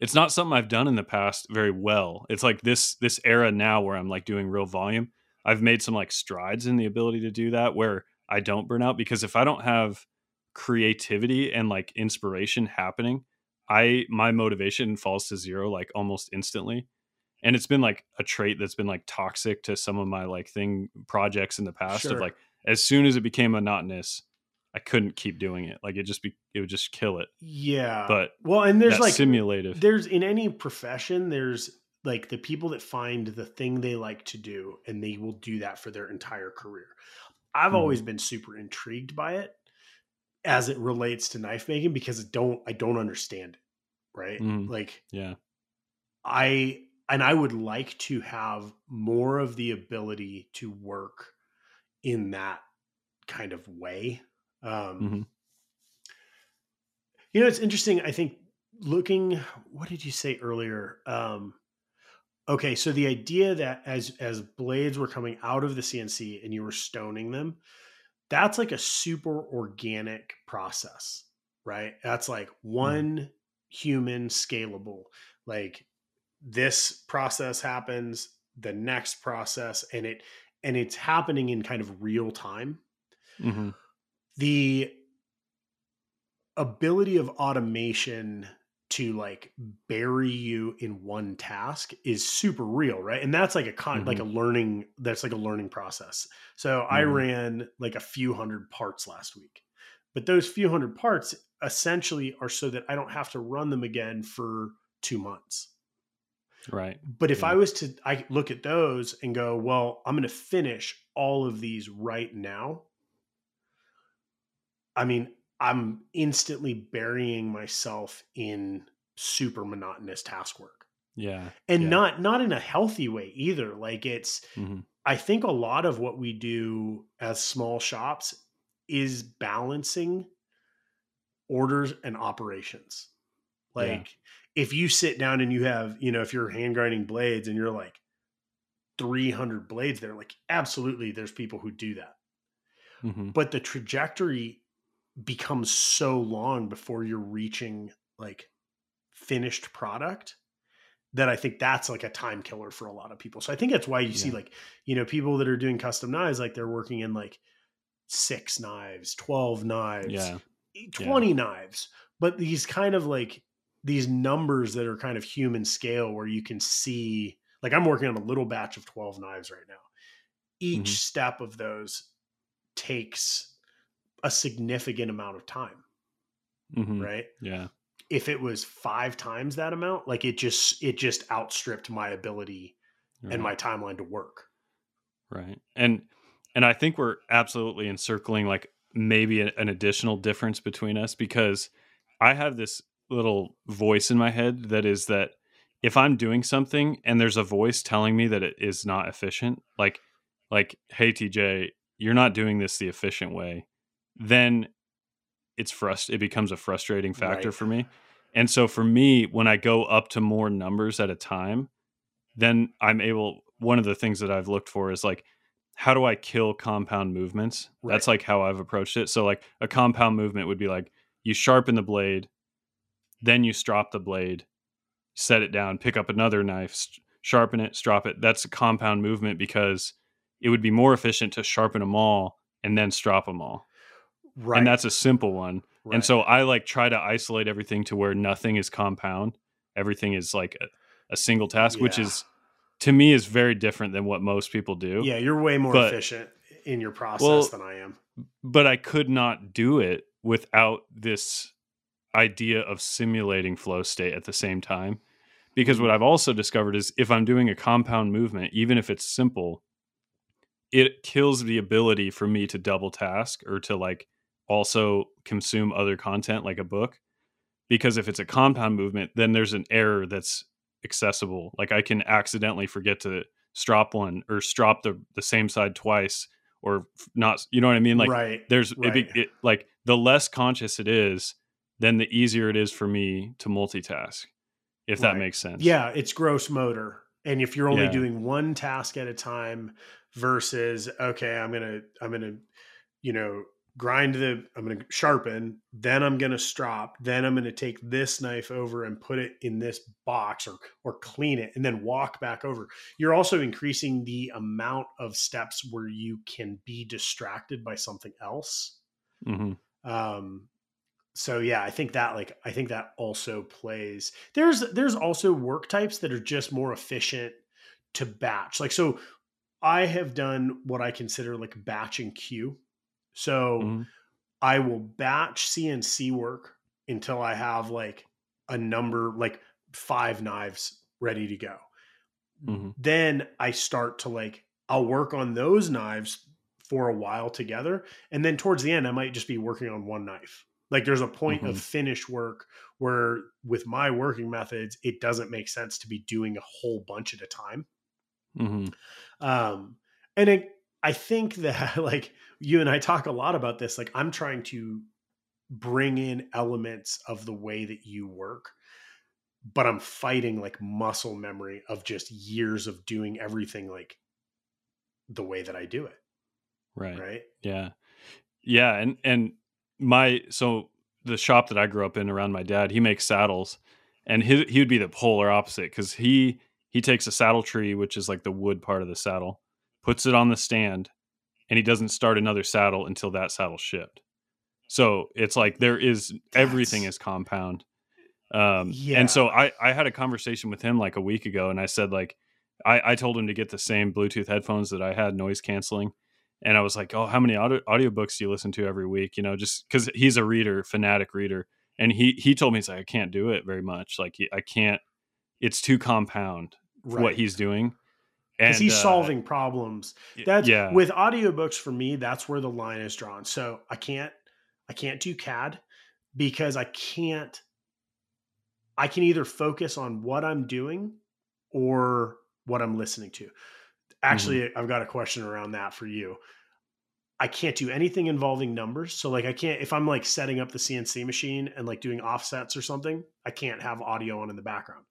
It's not something I've done in the past very well. It's like this this era now where I'm like doing real volume. I've made some like strides in the ability to do that where I don't burn out because if I don't have creativity and like inspiration happening, I my motivation falls to zero like almost instantly. And it's been like a trait that's been like toxic to some of my like thing projects in the past Sure. of like as soon as it became monotonous, I couldn't keep doing it. Like it just be it would just kill it. Yeah. But well, and there's like simulative. there's in any profession there's like the people that find the thing they like to do and they will do that for their entire career i've Mhm. always been super intrigued by it as it relates to knife making because I don't i don't understand it right Mhm. like Yeah. i and i would like to have more of the ability to work in that kind of way um Mhm. you know it's interesting i think looking what did you say earlier um okay so the idea that as as blades were coming out of the cnc and you were stoning them that's like a super organic process right? That's like one human scalable like this process happens the next process and it and it's happening in kind of real time. Hmm the ability of automation to like bury you in one task is super real right and that's like a con like a learning that's like a learning process so i Mhm. ran like a few hundred parts last week but those few hundred parts essentially are so that i don't have to run them again for two months Right. but if Yeah. I was to I look at those and go, well, I'm going to finish all of these right now. I mean, I'm instantly burying myself in super monotonous task work. Yeah. And Yeah. not not in a healthy way either. Like it's Mhm. I think a lot of what we do as small shops is balancing orders and operations. Like Yeah. if you sit down and you have, you know, if you're hand grinding blades and you're like 300 blades there, like absolutely there's people who do that. Mhm. But the trajectory becomes so long before you're reaching like finished product that I think that's like a time killer for a lot of people. So I think that's why you see like, you know, people that are doing custom knives, like they're working in like six knives, 12 knives, Yeah. 20 knives, but these kind of like these numbers that are kind of human scale where you can see, like I'm working on a little batch of 12 knives right now. Each Mhm. step of those takes a significant amount of time, Mhm. right? Yeah. if it was five times that amount, like it just it just outstripped my ability Right. and my timeline to work. right. And and I think we're absolutely encircling like maybe an additional difference between us because I have this little voice in my head that is that if I'm doing something and there's a voice telling me that it is not efficient, like like hey TJ, you're not doing this the efficient way, then it's frust it becomes a frustrating factor Right. for me. And so for me, when I go up to more numbers at a time, then I'm able one of the things that I've looked for is like how do I kill compound movements? That's like how I've approached it. So like a compound movement would be like you sharpen the blade, then you strop the blade, set it down, pick up another knife, sharpen it, strop it. That's a compound movement because it would be more efficient to sharpen them all and then strop them all. Right. And that's a simple one. right. And so I like try to isolate everything to where nothing is compound. Everything is like a, a single task, which is to me is very different than what most people do. yeah, you're way more but- efficient in your process Well, than I am. But I could not do it without this idea of simulating flow state at the same time. Because Mm-hmm. what I've also discovered is if I'm doing a compound movement, even if it's simple, it kills the ability for me to double task or to like also consume other content like a book because if it's a compound movement, then there's an error that's accessible. Like I can accidentally forget to strop one or strop the the same side twice or not you know what i mean like right, there's right. It, it, like the less conscious it is then the easier it is for me to multitask if that Right. makes sense Yeah, it's gross motor. And if you're only Yeah. doing one task at a time versus okay, I'm to I'm going to you know, grind the I'm going to sharpen, then I'm going to strop, then I'm going to take this knife over and put it in this box or or clean it and then walk back over. You're also increasing the amount of steps where you can be distracted by something else. Hmm um so yeah i think that like i think that also plays. There's there's also work types that are just more efficient to batch. Like so i have done what i consider like batch and queue so Mhm. i will batch cnc work until i have like a number like five knives ready to go Mhm. then i start to like i'll work on those knives for a while together and then towards the end i might just be working on one knife like there's a point of finished work where with my working methods it doesn't make sense to be doing a whole bunch at a time Mhm. um and it, i think that <laughs> like you and i talk a lot about this like i'm trying to bring in elements of the way that you work but i'm fighting like muscle memory of just years of doing everything like the way that i do it right right Yeah. Yeah, and and my so the shop that I grew up in around my dad, he makes saddles and he he would be the polar opposite cuz he he takes a saddle tree which is like the wood part of the saddle, puts it on the stand and he doesn't start another saddle until that saddle's shipped. So it's like there is everything That's- is compound. Um Yeah. and so I I had a conversation with him like a week ago and I said like I I told him to get the same Bluetooth headphones that I had noise canceling and I was like, "Oh, how many audio audiobooks do you listen to every week?" You know, just because he's a reader, fanatic reader, and he he told me he's like, "I can't do it very much. Like, he, I can't. It's too compound for what he's doing." Because he's uh, solving problems. that's yeah, with audiobooks for me that's where the line is drawn. So i can't i can't do cad because i can't i can either focus on what i'm doing or what i'm listening to. Actually i've got a question around that for you. I can't do anything involving numbers. So like i can't if i'm like setting up the cnc machine and like doing offsets or something i can't have audio on in the background.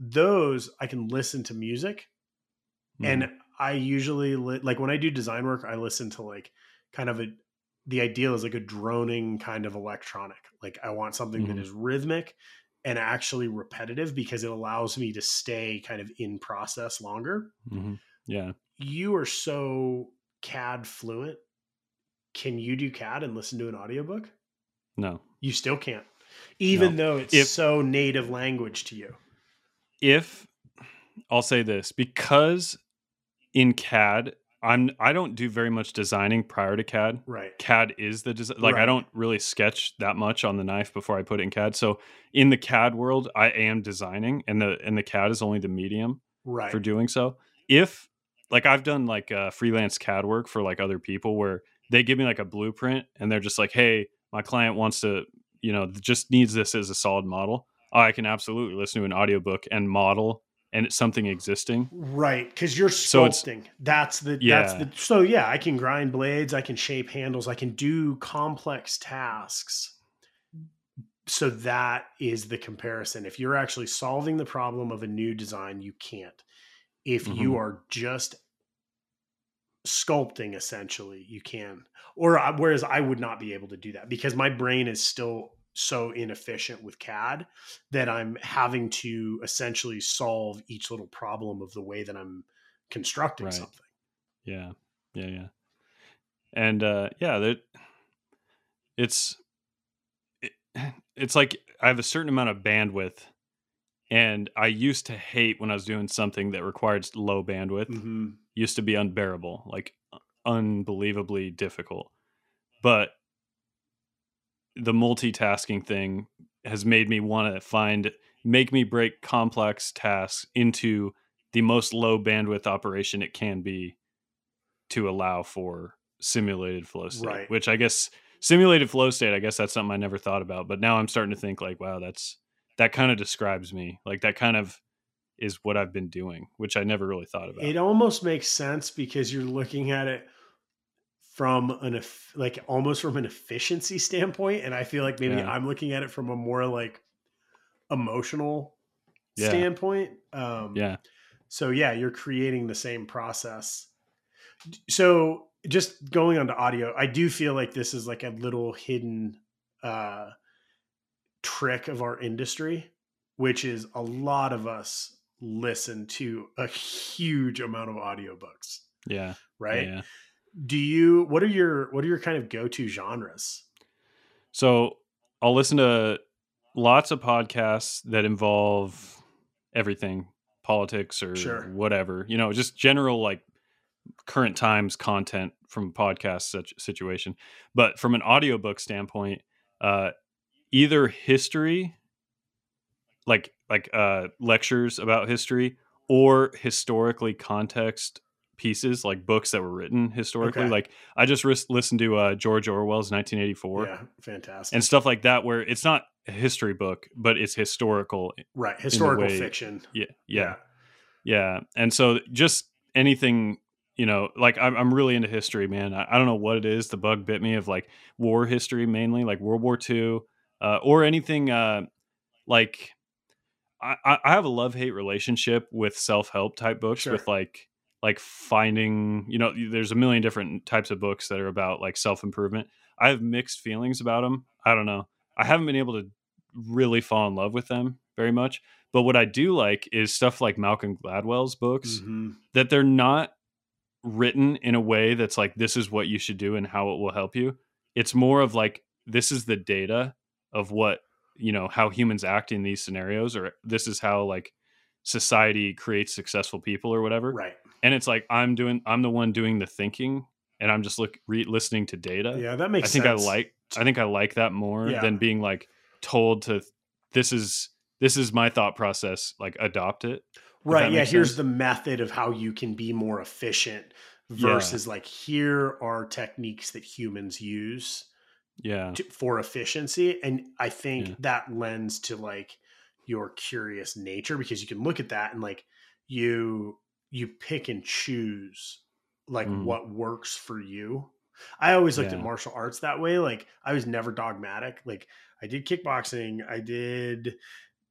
Those i can listen to music mhm, and i usually li- like when i do design work i listen to like kind of a the ideal is like a droning kind of electronic. Like i want something that Mhm. is rhythmic and actually repetitive because it allows me to stay kind of in process longer. Mhm, yeah, you are so cad fluent. Can you do cad and listen to an audiobook? No. you still can't even No. though it's If- so native language to you. If I'll say this because in CAD, I'm I don't do very much designing prior to CAD. right CAD is the design. Like I don't really sketch that much on the knife before I put it in CAD. So in the CAD world, I am designing, and the and the CAD is only the medium right for doing so. If like I've done like uh, freelance CAD work for like other people where they give me like a blueprint and they're just like, hey, my client wants to, you know, just needs this as a solid model. I can absolutely listen to an audiobook and model and it's something existing. Right, because you're So it's- sculpting. that's the that's Yeah. the so yeah, I can grind blades, I can shape handles, I can do complex tasks. So that is the comparison. If you're actually solving the problem of a new design, you can't. If you Mhm. are just sculpting essentially, you can. Or whereas I would not be able to do that because my brain is still so inefficient with CAD that I'm having to essentially solve each little problem of the way that I'm constructing Right. something. Yeah. Yeah, yeah. And uh yeah, that it's it, <sighs> it's like I have a certain amount of bandwidth and I used to hate when I was doing something that required low bandwidth. hmm Used to be unbearable, like unbelievably difficult. But the multitasking thing has made me want to find make me break complex tasks into the most low bandwidth operation it can be to allow for simulated flow state Right. which i guess simulated flow state. I guess that's something I never thought about, but now I'm starting to think like, wow, that's that kind of describes me. Like that kind of is what I've been doing, which I never really thought about. It almost makes sense because you're looking at it from an like almost from an efficiency standpoint, and I feel like maybe yeah. I'm looking at it from a more like emotional yeah. standpoint. Um, yeah. So yeah, you're creating the same process. So just going on to audio, I do feel like this is like a little hidden uh, trick of our industry, which is a lot of us listen to a huge amount of audiobooks. Yeah. Right. Yeah. Do you what are your what are your kind of go-to genres? So I'll listen to lots of podcasts that involve everything, politics or sure. whatever. You know, just general like current times content from podcast such situation. But from an audiobook standpoint, uh either history like like uh lectures about history or historically context pieces like books that were written historically okay. like i just re- listened to uh george orwell's 1984 yeah fantastic. and stuff like that where it's not a history book but it's historical right historical fiction. Yeah, yeah. Yeah. Yeah and so just anything you know like i'm, I'm really into history man. I, I, don't know what it is the bug bit me of like war history mainly like world war ii uh, or anything uh like I, I have a love hate relationship with self help type books sure. with like like finding you know there's a million different types of books that are about like self improvement. I have mixed feelings about them. I don't know. I haven't been able to really fall in love with them very much. But what I do like is stuff like Malcolm Gladwell's books mm-hmm. that they're not written in a way that's like this is what you should do and how it will help you. It's more of like this is the data of what you know how humans act in these scenarios or this is how like society creates successful people or whatever right and it's like i'm doing i'm the one doing the thinking and i'm just look re- listening to data yeah that makes i think sense. i like i think i like that more yeah. than being like told to this is this is my thought process like adopt it right yeah here's the method of how you can be more efficient versus yeah. like here are techniques that humans use yeah to, for efficiency and i think yeah. that lends to like your curious nature because you can look at that and like you you pick and choose like mm. what works for you i always looked yeah. at martial arts that way like i was never dogmatic like i did kickboxing i did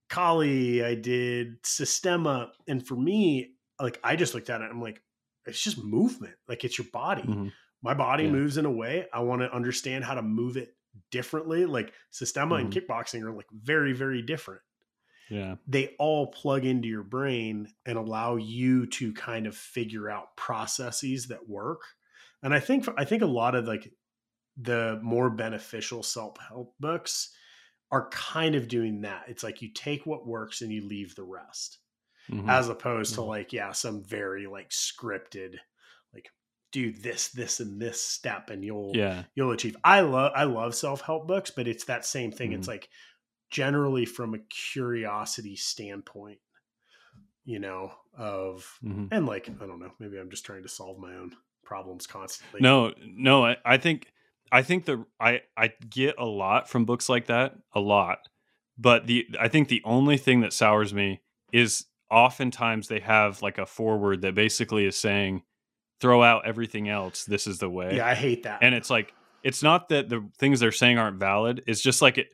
kali i did sistema and for me like i just looked at it i'm like it's just movement like it's your body mm-hmm my body yeah. moves in a way i want to understand how to move it differently like sistema mm-hmm. and kickboxing are like very very different yeah they all plug into your brain and allow you to kind of figure out processes that work and i think i think a lot of like the more beneficial self-help books are kind of doing that it's like you take what works and you leave the rest mm-hmm. as opposed mm-hmm. to like yeah some very like scripted like do this this and this step and you'll yeah you'll achieve i love i love self-help books but it's that same thing mm-hmm. it's like generally from a curiosity standpoint you know of mm-hmm. and like i don't know maybe i'm just trying to solve my own problems constantly no no I, I think i think the i i get a lot from books like that a lot but the i think the only thing that sours me is oftentimes they have like a foreword that basically is saying throw out everything else. This is the way. Yeah, I hate that. And it's like it's not that the things they're saying aren't valid. It's just like it.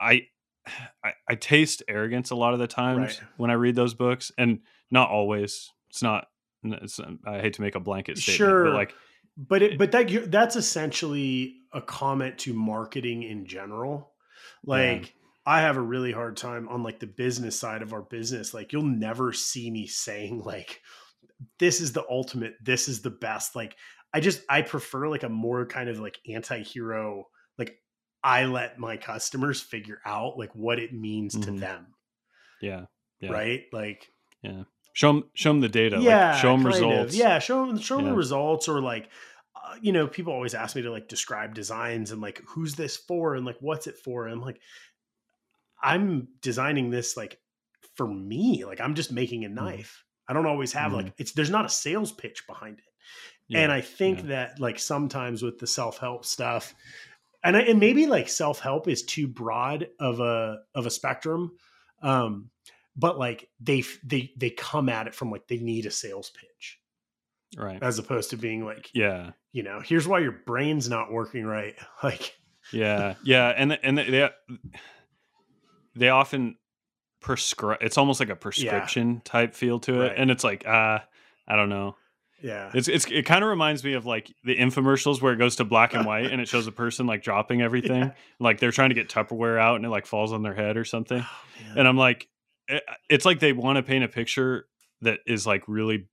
I <sighs> I, I taste arrogance a lot of the times right. when I read those books, and not always. It's not. It's, uh, I hate to make a blanket statement, sure, but like, but it, eh but that that's essentially a comment to marketing in general. Like, yeah. I have a really hard time on like the business side of our business. Like, you'll never see me saying like, this is the ultimate this is the best like i just i prefer like a more kind of like anti-hero i let my customers figure out like what it means mm-hmm. to them yeah, yeah, right like yeah show them show them the data yeah like show them results of. yeah show them show them yeah. the results or like uh, you know people always ask me to like describe designs and like who's this for and like what's it for and i'm like i'm designing this like for me like i'm just making a mm-hmm. knife I don't always have mm like it's there's not a sales pitch behind it. Yeah, and I think yeah. that like sometimes with the self-help stuff, and I, and maybe like self help is too broad of a of a spectrum, um, but like they they they come at it from like they need a sales pitch, right? As opposed to being like, yeah, you know, here's why your brain's not working right. <laughs> Like, yeah, yeah, and and they they often prescribe. It's almost like a prescription yeah. type feel to it, right. and it's like, uh, I don't know. Yeah, it's it's it kind of reminds me of like the infomercials where it goes to black and white and it shows a person like dropping <laughs> everything, yeah. like they're trying to get Tupperware out and it like falls on their head or something, oh, and I'm like, it, it's like they want to paint a picture that is like really,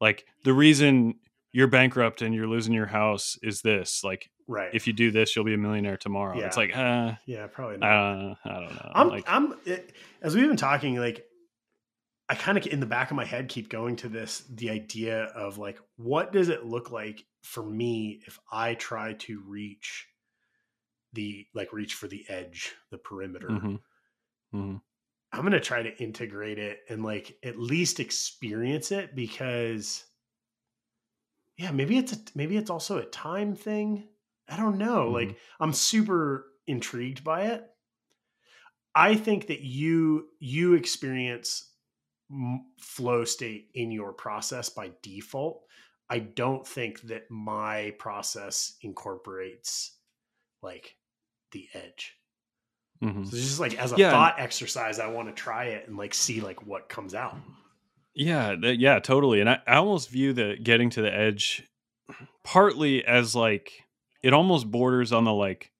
like the reason you're bankrupt and you're losing your house is this like right. if you do this you'll be a millionaire tomorrow. Yeah. it's like uh, yeah probably not. Uh, i don't know. I'm like, i'm it, as we've been talking like i kind of in the back of my head keep going to this the idea of like what does it look like for me if i try to reach the like reach for the edge the perimeter mm-hmm. Mm-hmm. i'm gonna try to integrate it and like at least experience it because yeah, maybe it's a, maybe it's also a time thing. I don't know. Mm-hmm. Like I'm super intrigued by it. I think that you you experience flow state in your process by default. I don't think that my process incorporates like the edge. Mm-hmm. So just like as a yeah. thought exercise, I want to try it and like see like what comes out. Yeah, th- yeah, totally. And I, I almost view the getting to the edge partly as like it almost borders on the like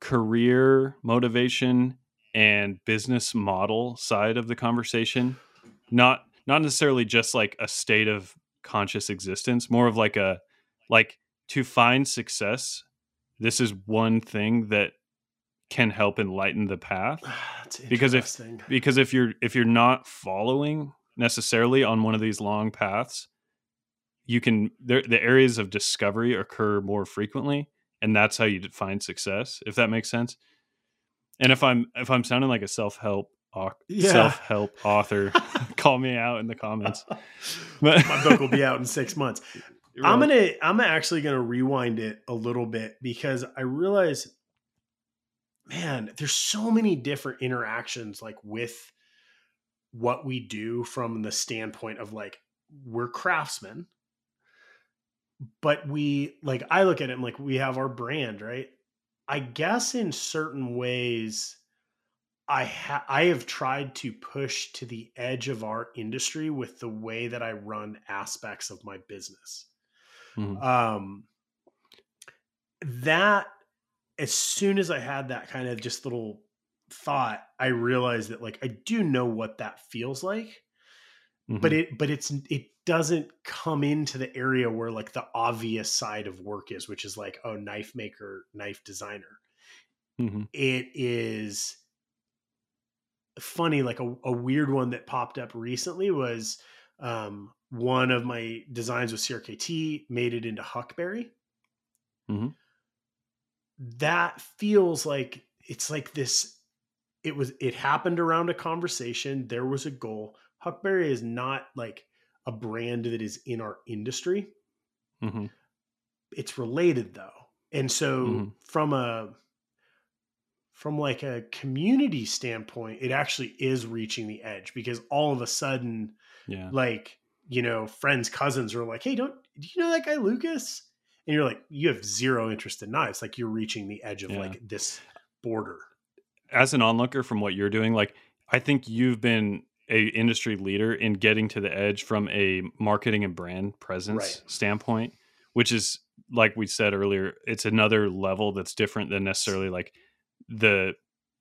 career motivation and business model side of the conversation. Not not necessarily just like a state of conscious existence, more of like a like to find success. This is one thing that can help enlighten the path. <sighs> because if because if you're if you're not following necessarily on one of these long paths, you can the areas of discovery occur more frequently, and that's how you define success. If that makes sense. And if I'm if I'm sounding like a self help yeah. self help author, <laughs> call me out in the comments. <laughs> My book will be out in six months. Right. I'm gonna I'm actually gonna rewind it a little bit because I realize, man, there's so many different interactions like with what we do from the standpoint of like we're craftsmen but we like i look at it like we have our brand right i guess in certain ways i ha- i have tried to push to the edge of our industry with the way that i run aspects of my business mm-hmm. um that as soon as i had that kind of just little thought, I realized that like I do know what that feels like. Mm-hmm. But it but it's it doesn't come into the area where like the obvious side of work is, which is like, oh, knife maker, knife designer. Mm-hmm. It is funny, like a, a weird one that popped up recently was um, one of my designs with CRKT made it into Huckberry. Mm-hmm. That feels like it's like this it was it happened around a conversation there was a goal huckberry is not like a brand that is in our industry mm-hmm. it's related though and so mm-hmm. from a from like a community standpoint it actually is reaching the edge because all of a sudden yeah like you know friends cousins are like hey don't do you know that guy lucas and you're like you have zero interest in knives like you're reaching the edge of yeah. like this border as an onlooker from what you're doing, like I think you've been a industry leader in getting to the edge from a marketing and brand presence right. standpoint, which is like we said earlier, it's another level that's different than necessarily like the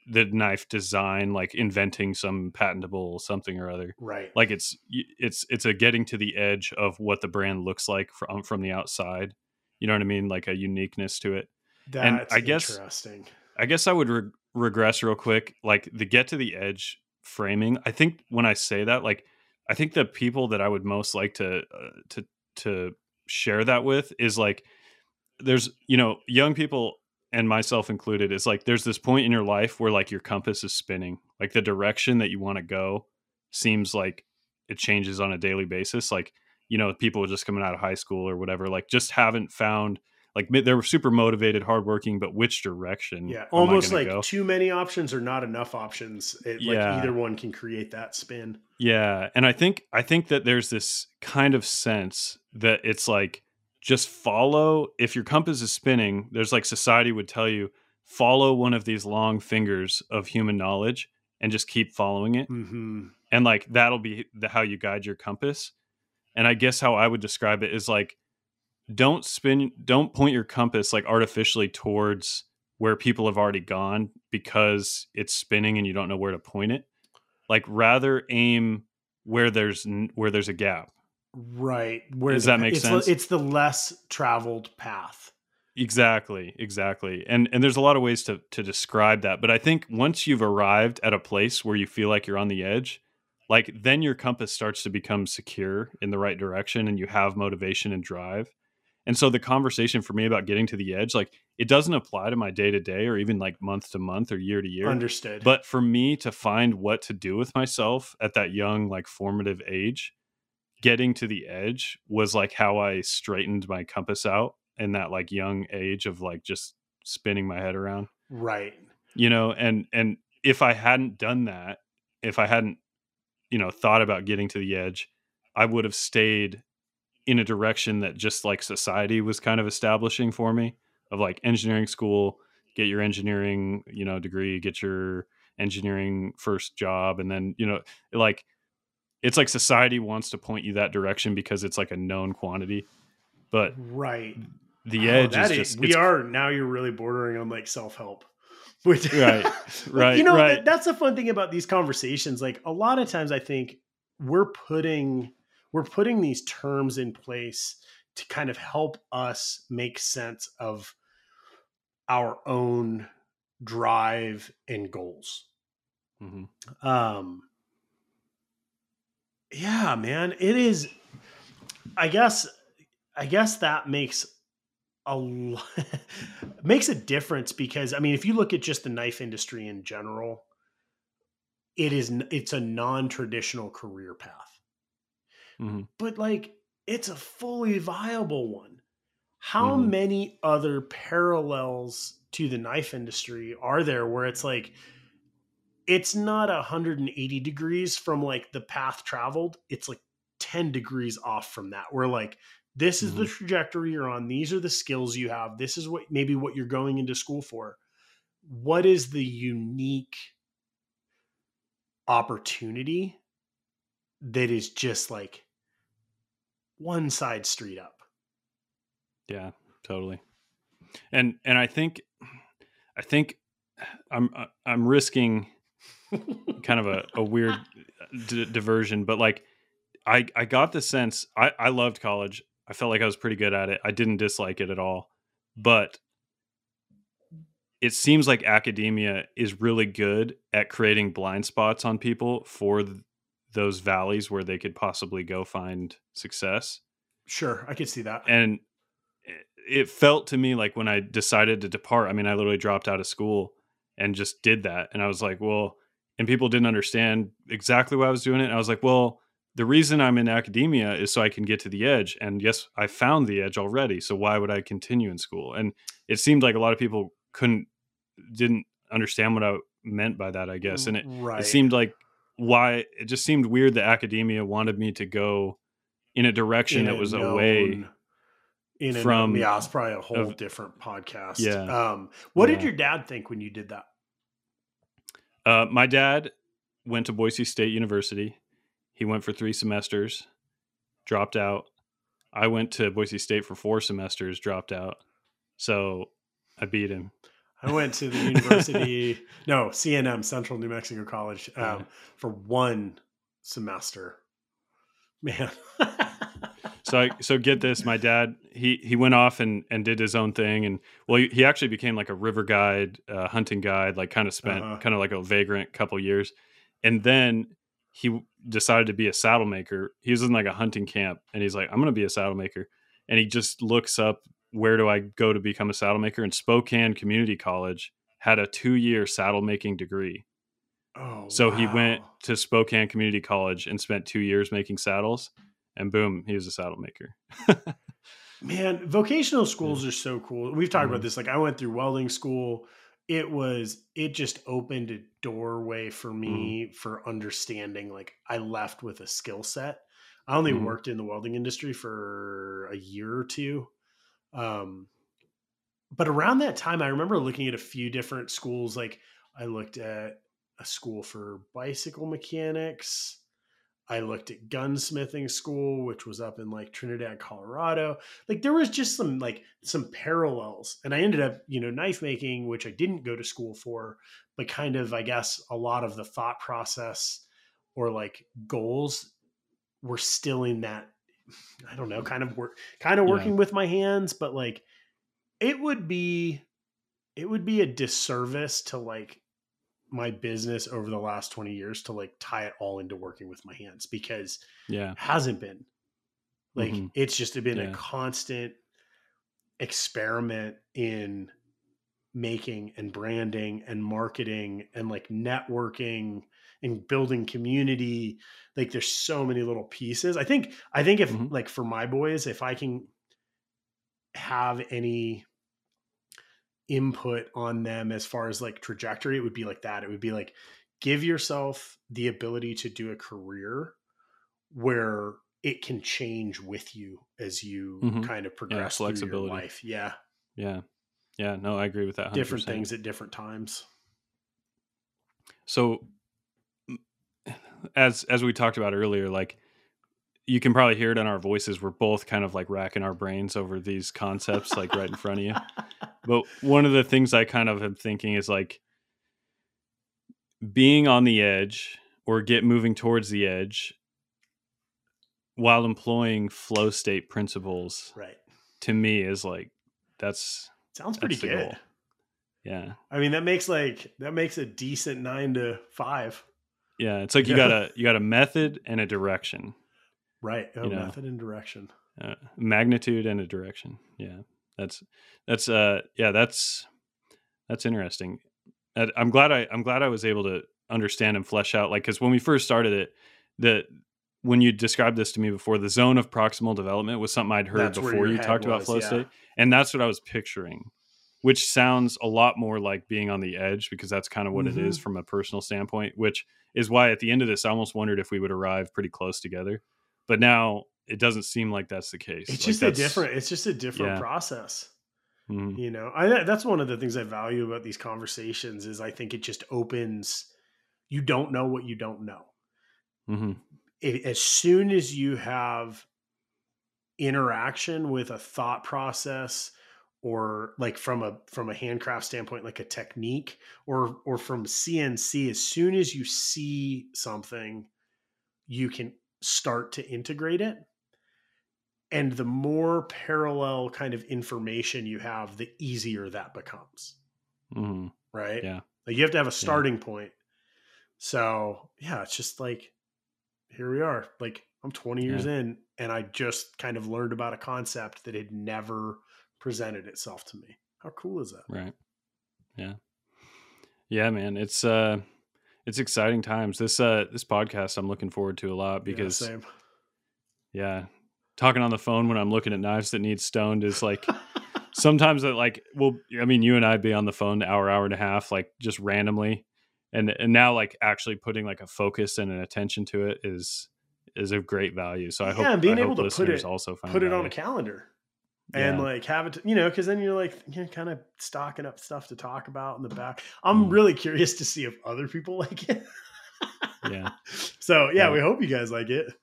the knife design like inventing some patentable something or other. Right. Like it's it's it's a getting to the edge of what the brand looks like from from the outside. You know what i mean? Like a uniqueness to it. That's and i guess interesting. I guess i would re- regress real quick like the get to the edge framing. I think when i say that like i think the people that i would most like to uh, to to share that with is like there's you know young people and myself included is like there's this point in your life where like your compass is spinning like the direction that you want to go seems like it changes on a daily basis like you know people just coming out of high school or whatever like just haven't found like they're super motivated, hardworking, but which direction? Yeah, almost like go? too many options or not enough options. It, yeah. Like either one can create that spin. Yeah, and I think I think that there's this kind of sense that it's like just follow. If your compass is spinning, there's like society would tell you follow one of these long fingers of human knowledge and just keep following it. Mm-hmm. And like that'll be the, how you guide your compass. And I guess how I would describe it is like don't spin don't point your compass like artificially towards where people have already gone because it's spinning and you don't know where to point it like rather aim where there's where there's a gap right. Where does the, that make it's sense? the, it's the less traveled path. Exactly exactly. And and there's a lot of ways to to describe that but i think once you've arrived at a place where you feel like you're on the edge like then your compass starts to become secure in the right direction and you have motivation and drive. And so the conversation for me about getting to the edge, like it doesn't apply to my day to day or even like month to month or year to year. Understood. But for me to find what to do with myself at that young, like formative age, getting to the edge was like how I straightened my compass out in that like young age of like just spinning my head around. Right. You know, and and if I hadn't done that, if I hadn't, you know, thought about getting to the edge, I would have stayed in a direction that just like society was kind of establishing for me of like engineering school get your engineering you know degree get your engineering first job and then you know like it's like society wants to point you that direction because it's like a known quantity but right the oh, edge is just we are now you're really bordering on like self-help <laughs> which right <laughs> right you know right. that's the fun thing about these conversations like a lot of times i think we're putting we're putting these terms in place to kind of help us make sense of our own drive and goals. Mm-hmm. Um, yeah, man, it is. I guess, I guess that makes a lot, <laughs> makes a difference because I mean, if you look at just the knife industry in general, it is it's a non-traditional career path. Mm-hmm. But like it's a fully viable one. How mm-hmm. many other parallels to the knife industry are there where it's like it's not 180 degrees from like the path traveled, it's like 10 degrees off from that. Where like this is mm-hmm. the trajectory you're on, these are the skills you have, this is what maybe what you're going into school for. What is the unique opportunity that is just like one side street up. Yeah, totally. And and I think I think I'm I'm risking kind of a, a weird d- diversion, but like I I got the sense I I loved college. I felt like I was pretty good at it. I didn't dislike it at all. But it seems like academia is really good at creating blind spots on people for those valleys where they could possibly go find success. Sure, I could see that. And it felt to me like when I decided to depart, I mean, I literally dropped out of school and just did that. And I was like, well, and people didn't understand exactly why I was doing it. And I was like, well, the reason I'm in academia is so I can get to the edge. And yes, I found the edge already. So why would I continue in school? And it seemed like a lot of people couldn't, didn't understand what I meant by that, I guess. And it, right. it seemed like why it just seemed weird that academia wanted me to go in a direction in that was known, away in from a, yeah it's probably a whole of, different podcast yeah um what yeah. did your dad think when you did that uh my dad went to boise state university he went for three semesters dropped out i went to boise state for four semesters dropped out so i beat him I went to the <laughs> university, no, CNM, Central New Mexico College, um, yeah. for one semester. Man. <laughs> so I, so get this, my dad he he went off and and did his own thing, and well, he, he actually became like a river guide, uh, hunting guide, like kind of spent uh-huh. kind of like a vagrant couple years, and then he decided to be a saddle maker. He was in like a hunting camp, and he's like, I'm gonna be a saddle maker, and he just looks up where do I go to become a saddle maker? And Spokane Community College had a two year saddle making degree. Oh, so wow. he went to Spokane Community College and spent two years making saddles, and boom, he was a saddle maker. <laughs> Man, vocational schools are so cool. We've talked Mhm. about this. Like I went through welding school. It was it just opened a doorway for me for understanding. Like I left with a skill set. I only Mhm. worked in the welding industry for a year or two. Um but around that time I remember looking at a few different schools. Like I looked at a school for bicycle mechanics. I looked at gunsmithing school, which was up in like Trinidad, Colorado. Like there was just some like some parallels. And I ended up, you know, knife making, which I didn't go to school for, but kind of, I guess, a lot of the thought process or like goals were still in that, I don't know, kind of work kind of Yeah. working with my hands, but like it would be it would be a disservice to like my business over the last 20 years to like tie it all into working with my hands because Yeah. it hasn't been like Mhm. it's just been Yeah. a constant experiment in making and branding and marketing and like networking and building community like there's so many little pieces i think i think if Mhm. like for my boys if i can have any input on them as far as like trajectory it would be like that it would be like give yourself the ability to do a career where it can change with you as you Mhm. kind of progress through your flexibility. life yeah Yeah. Yeah. No, I agree with that. 100%. different things at different times So as as we talked about earlier, like you can probably hear it in our voices. We're both kind of like racking our brains over these concepts like right in front of you. <laughs> But one of the things I kind of am thinking is like being on the edge or get moving towards the edge while employing flow state principles right to me is like that's sounds pretty That's good goal. yeah. i mean that makes like that makes a decent nine to five Yeah, it's like you got a <laughs> you got a method and a direction. right oh, You know. method and direction uh, magnitude and a direction yeah that's that's uh yeah that's that's interesting i'm glad i i'm glad i was able to understand and flesh out like because when we first started it the when you described this to me before the zone of proximal development was something i'd heard That's before you talked about flow yeah. state and that's what i was picturing which sounds a lot more like being on the edge because that's kind of what it is Mhm. from a personal standpoint which is why at the end of this i almost wondered if we would arrive pretty close together but now it doesn't seem like that's the case it's Like, just a different it's just a different yeah. process Mhm. you know I, that's one of the things i value about these conversations is i think it just opens you don't know what you don't know Mhm. it, as soon as you have interaction with a thought process or like from a from a handcraft standpoint like a technique or or from cnc as soon as you see something you can start to integrate it and the more parallel kind of information you have the easier that becomes Mhm. right Yeah. like you have to have a starting point so yeah it's just like here we are like i'm 20 years in and i just kind of learned about a concept that had never presented itself to me how cool is that Right. Yeah. Yeah, man. It's uh it's exciting times. This uh this podcast I'm looking forward to a lot Yeah, because same. yeah, talking on the phone when I'm looking at knives that need stoned is like sometimes it like well I mean you and I'd be on the phone an hour hour and a half like just randomly and and now like actually putting like a focus and an attention to it is is of great value. So I hope Yeah, and being I able hope to put it- also put it on a calendar and Yeah. like have it you know because then you're like you're kind of stocking up stuff to talk about in the back i'm Mm. really curious to see if other people <laughs> like it yeah. so yeah Right. we hope you guys like it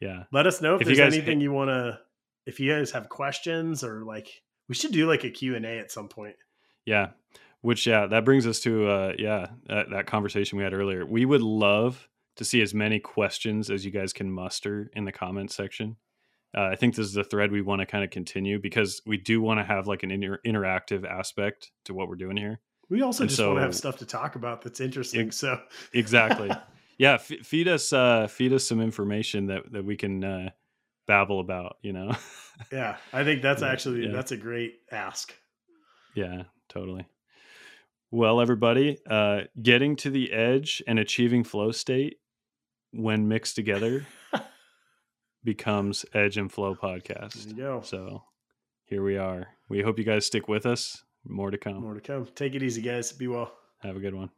Yeah. let us know if, If there's anything you want to if you guys have questions or like we should do like a q&a at some point Yeah. Which yeah, that brings us to uh yeah, that, that conversation we had earlier. We would love to see as many questions as you guys can muster in the comment section. Uh, I think this is a thread we want to kind of continue because we do want to have like an inter- interactive aspect to what we're doing here. we also And just want to have stuff to talk about that's interesting so Exactly. <laughs> yeah, f- feed us uh feed us some information that that we can uh babble about, you know. <laughs> yeah i think that's actually yeah. that's a great ask Yeah, totally. Well, everybody, uh, getting to the edge and achieving flow state when mixed together becomes Edge and Flow there podcast. you go So here we are. We hope you guys stick with us. More to come. More to come. Take it easy, guys. Be well. Have a good one.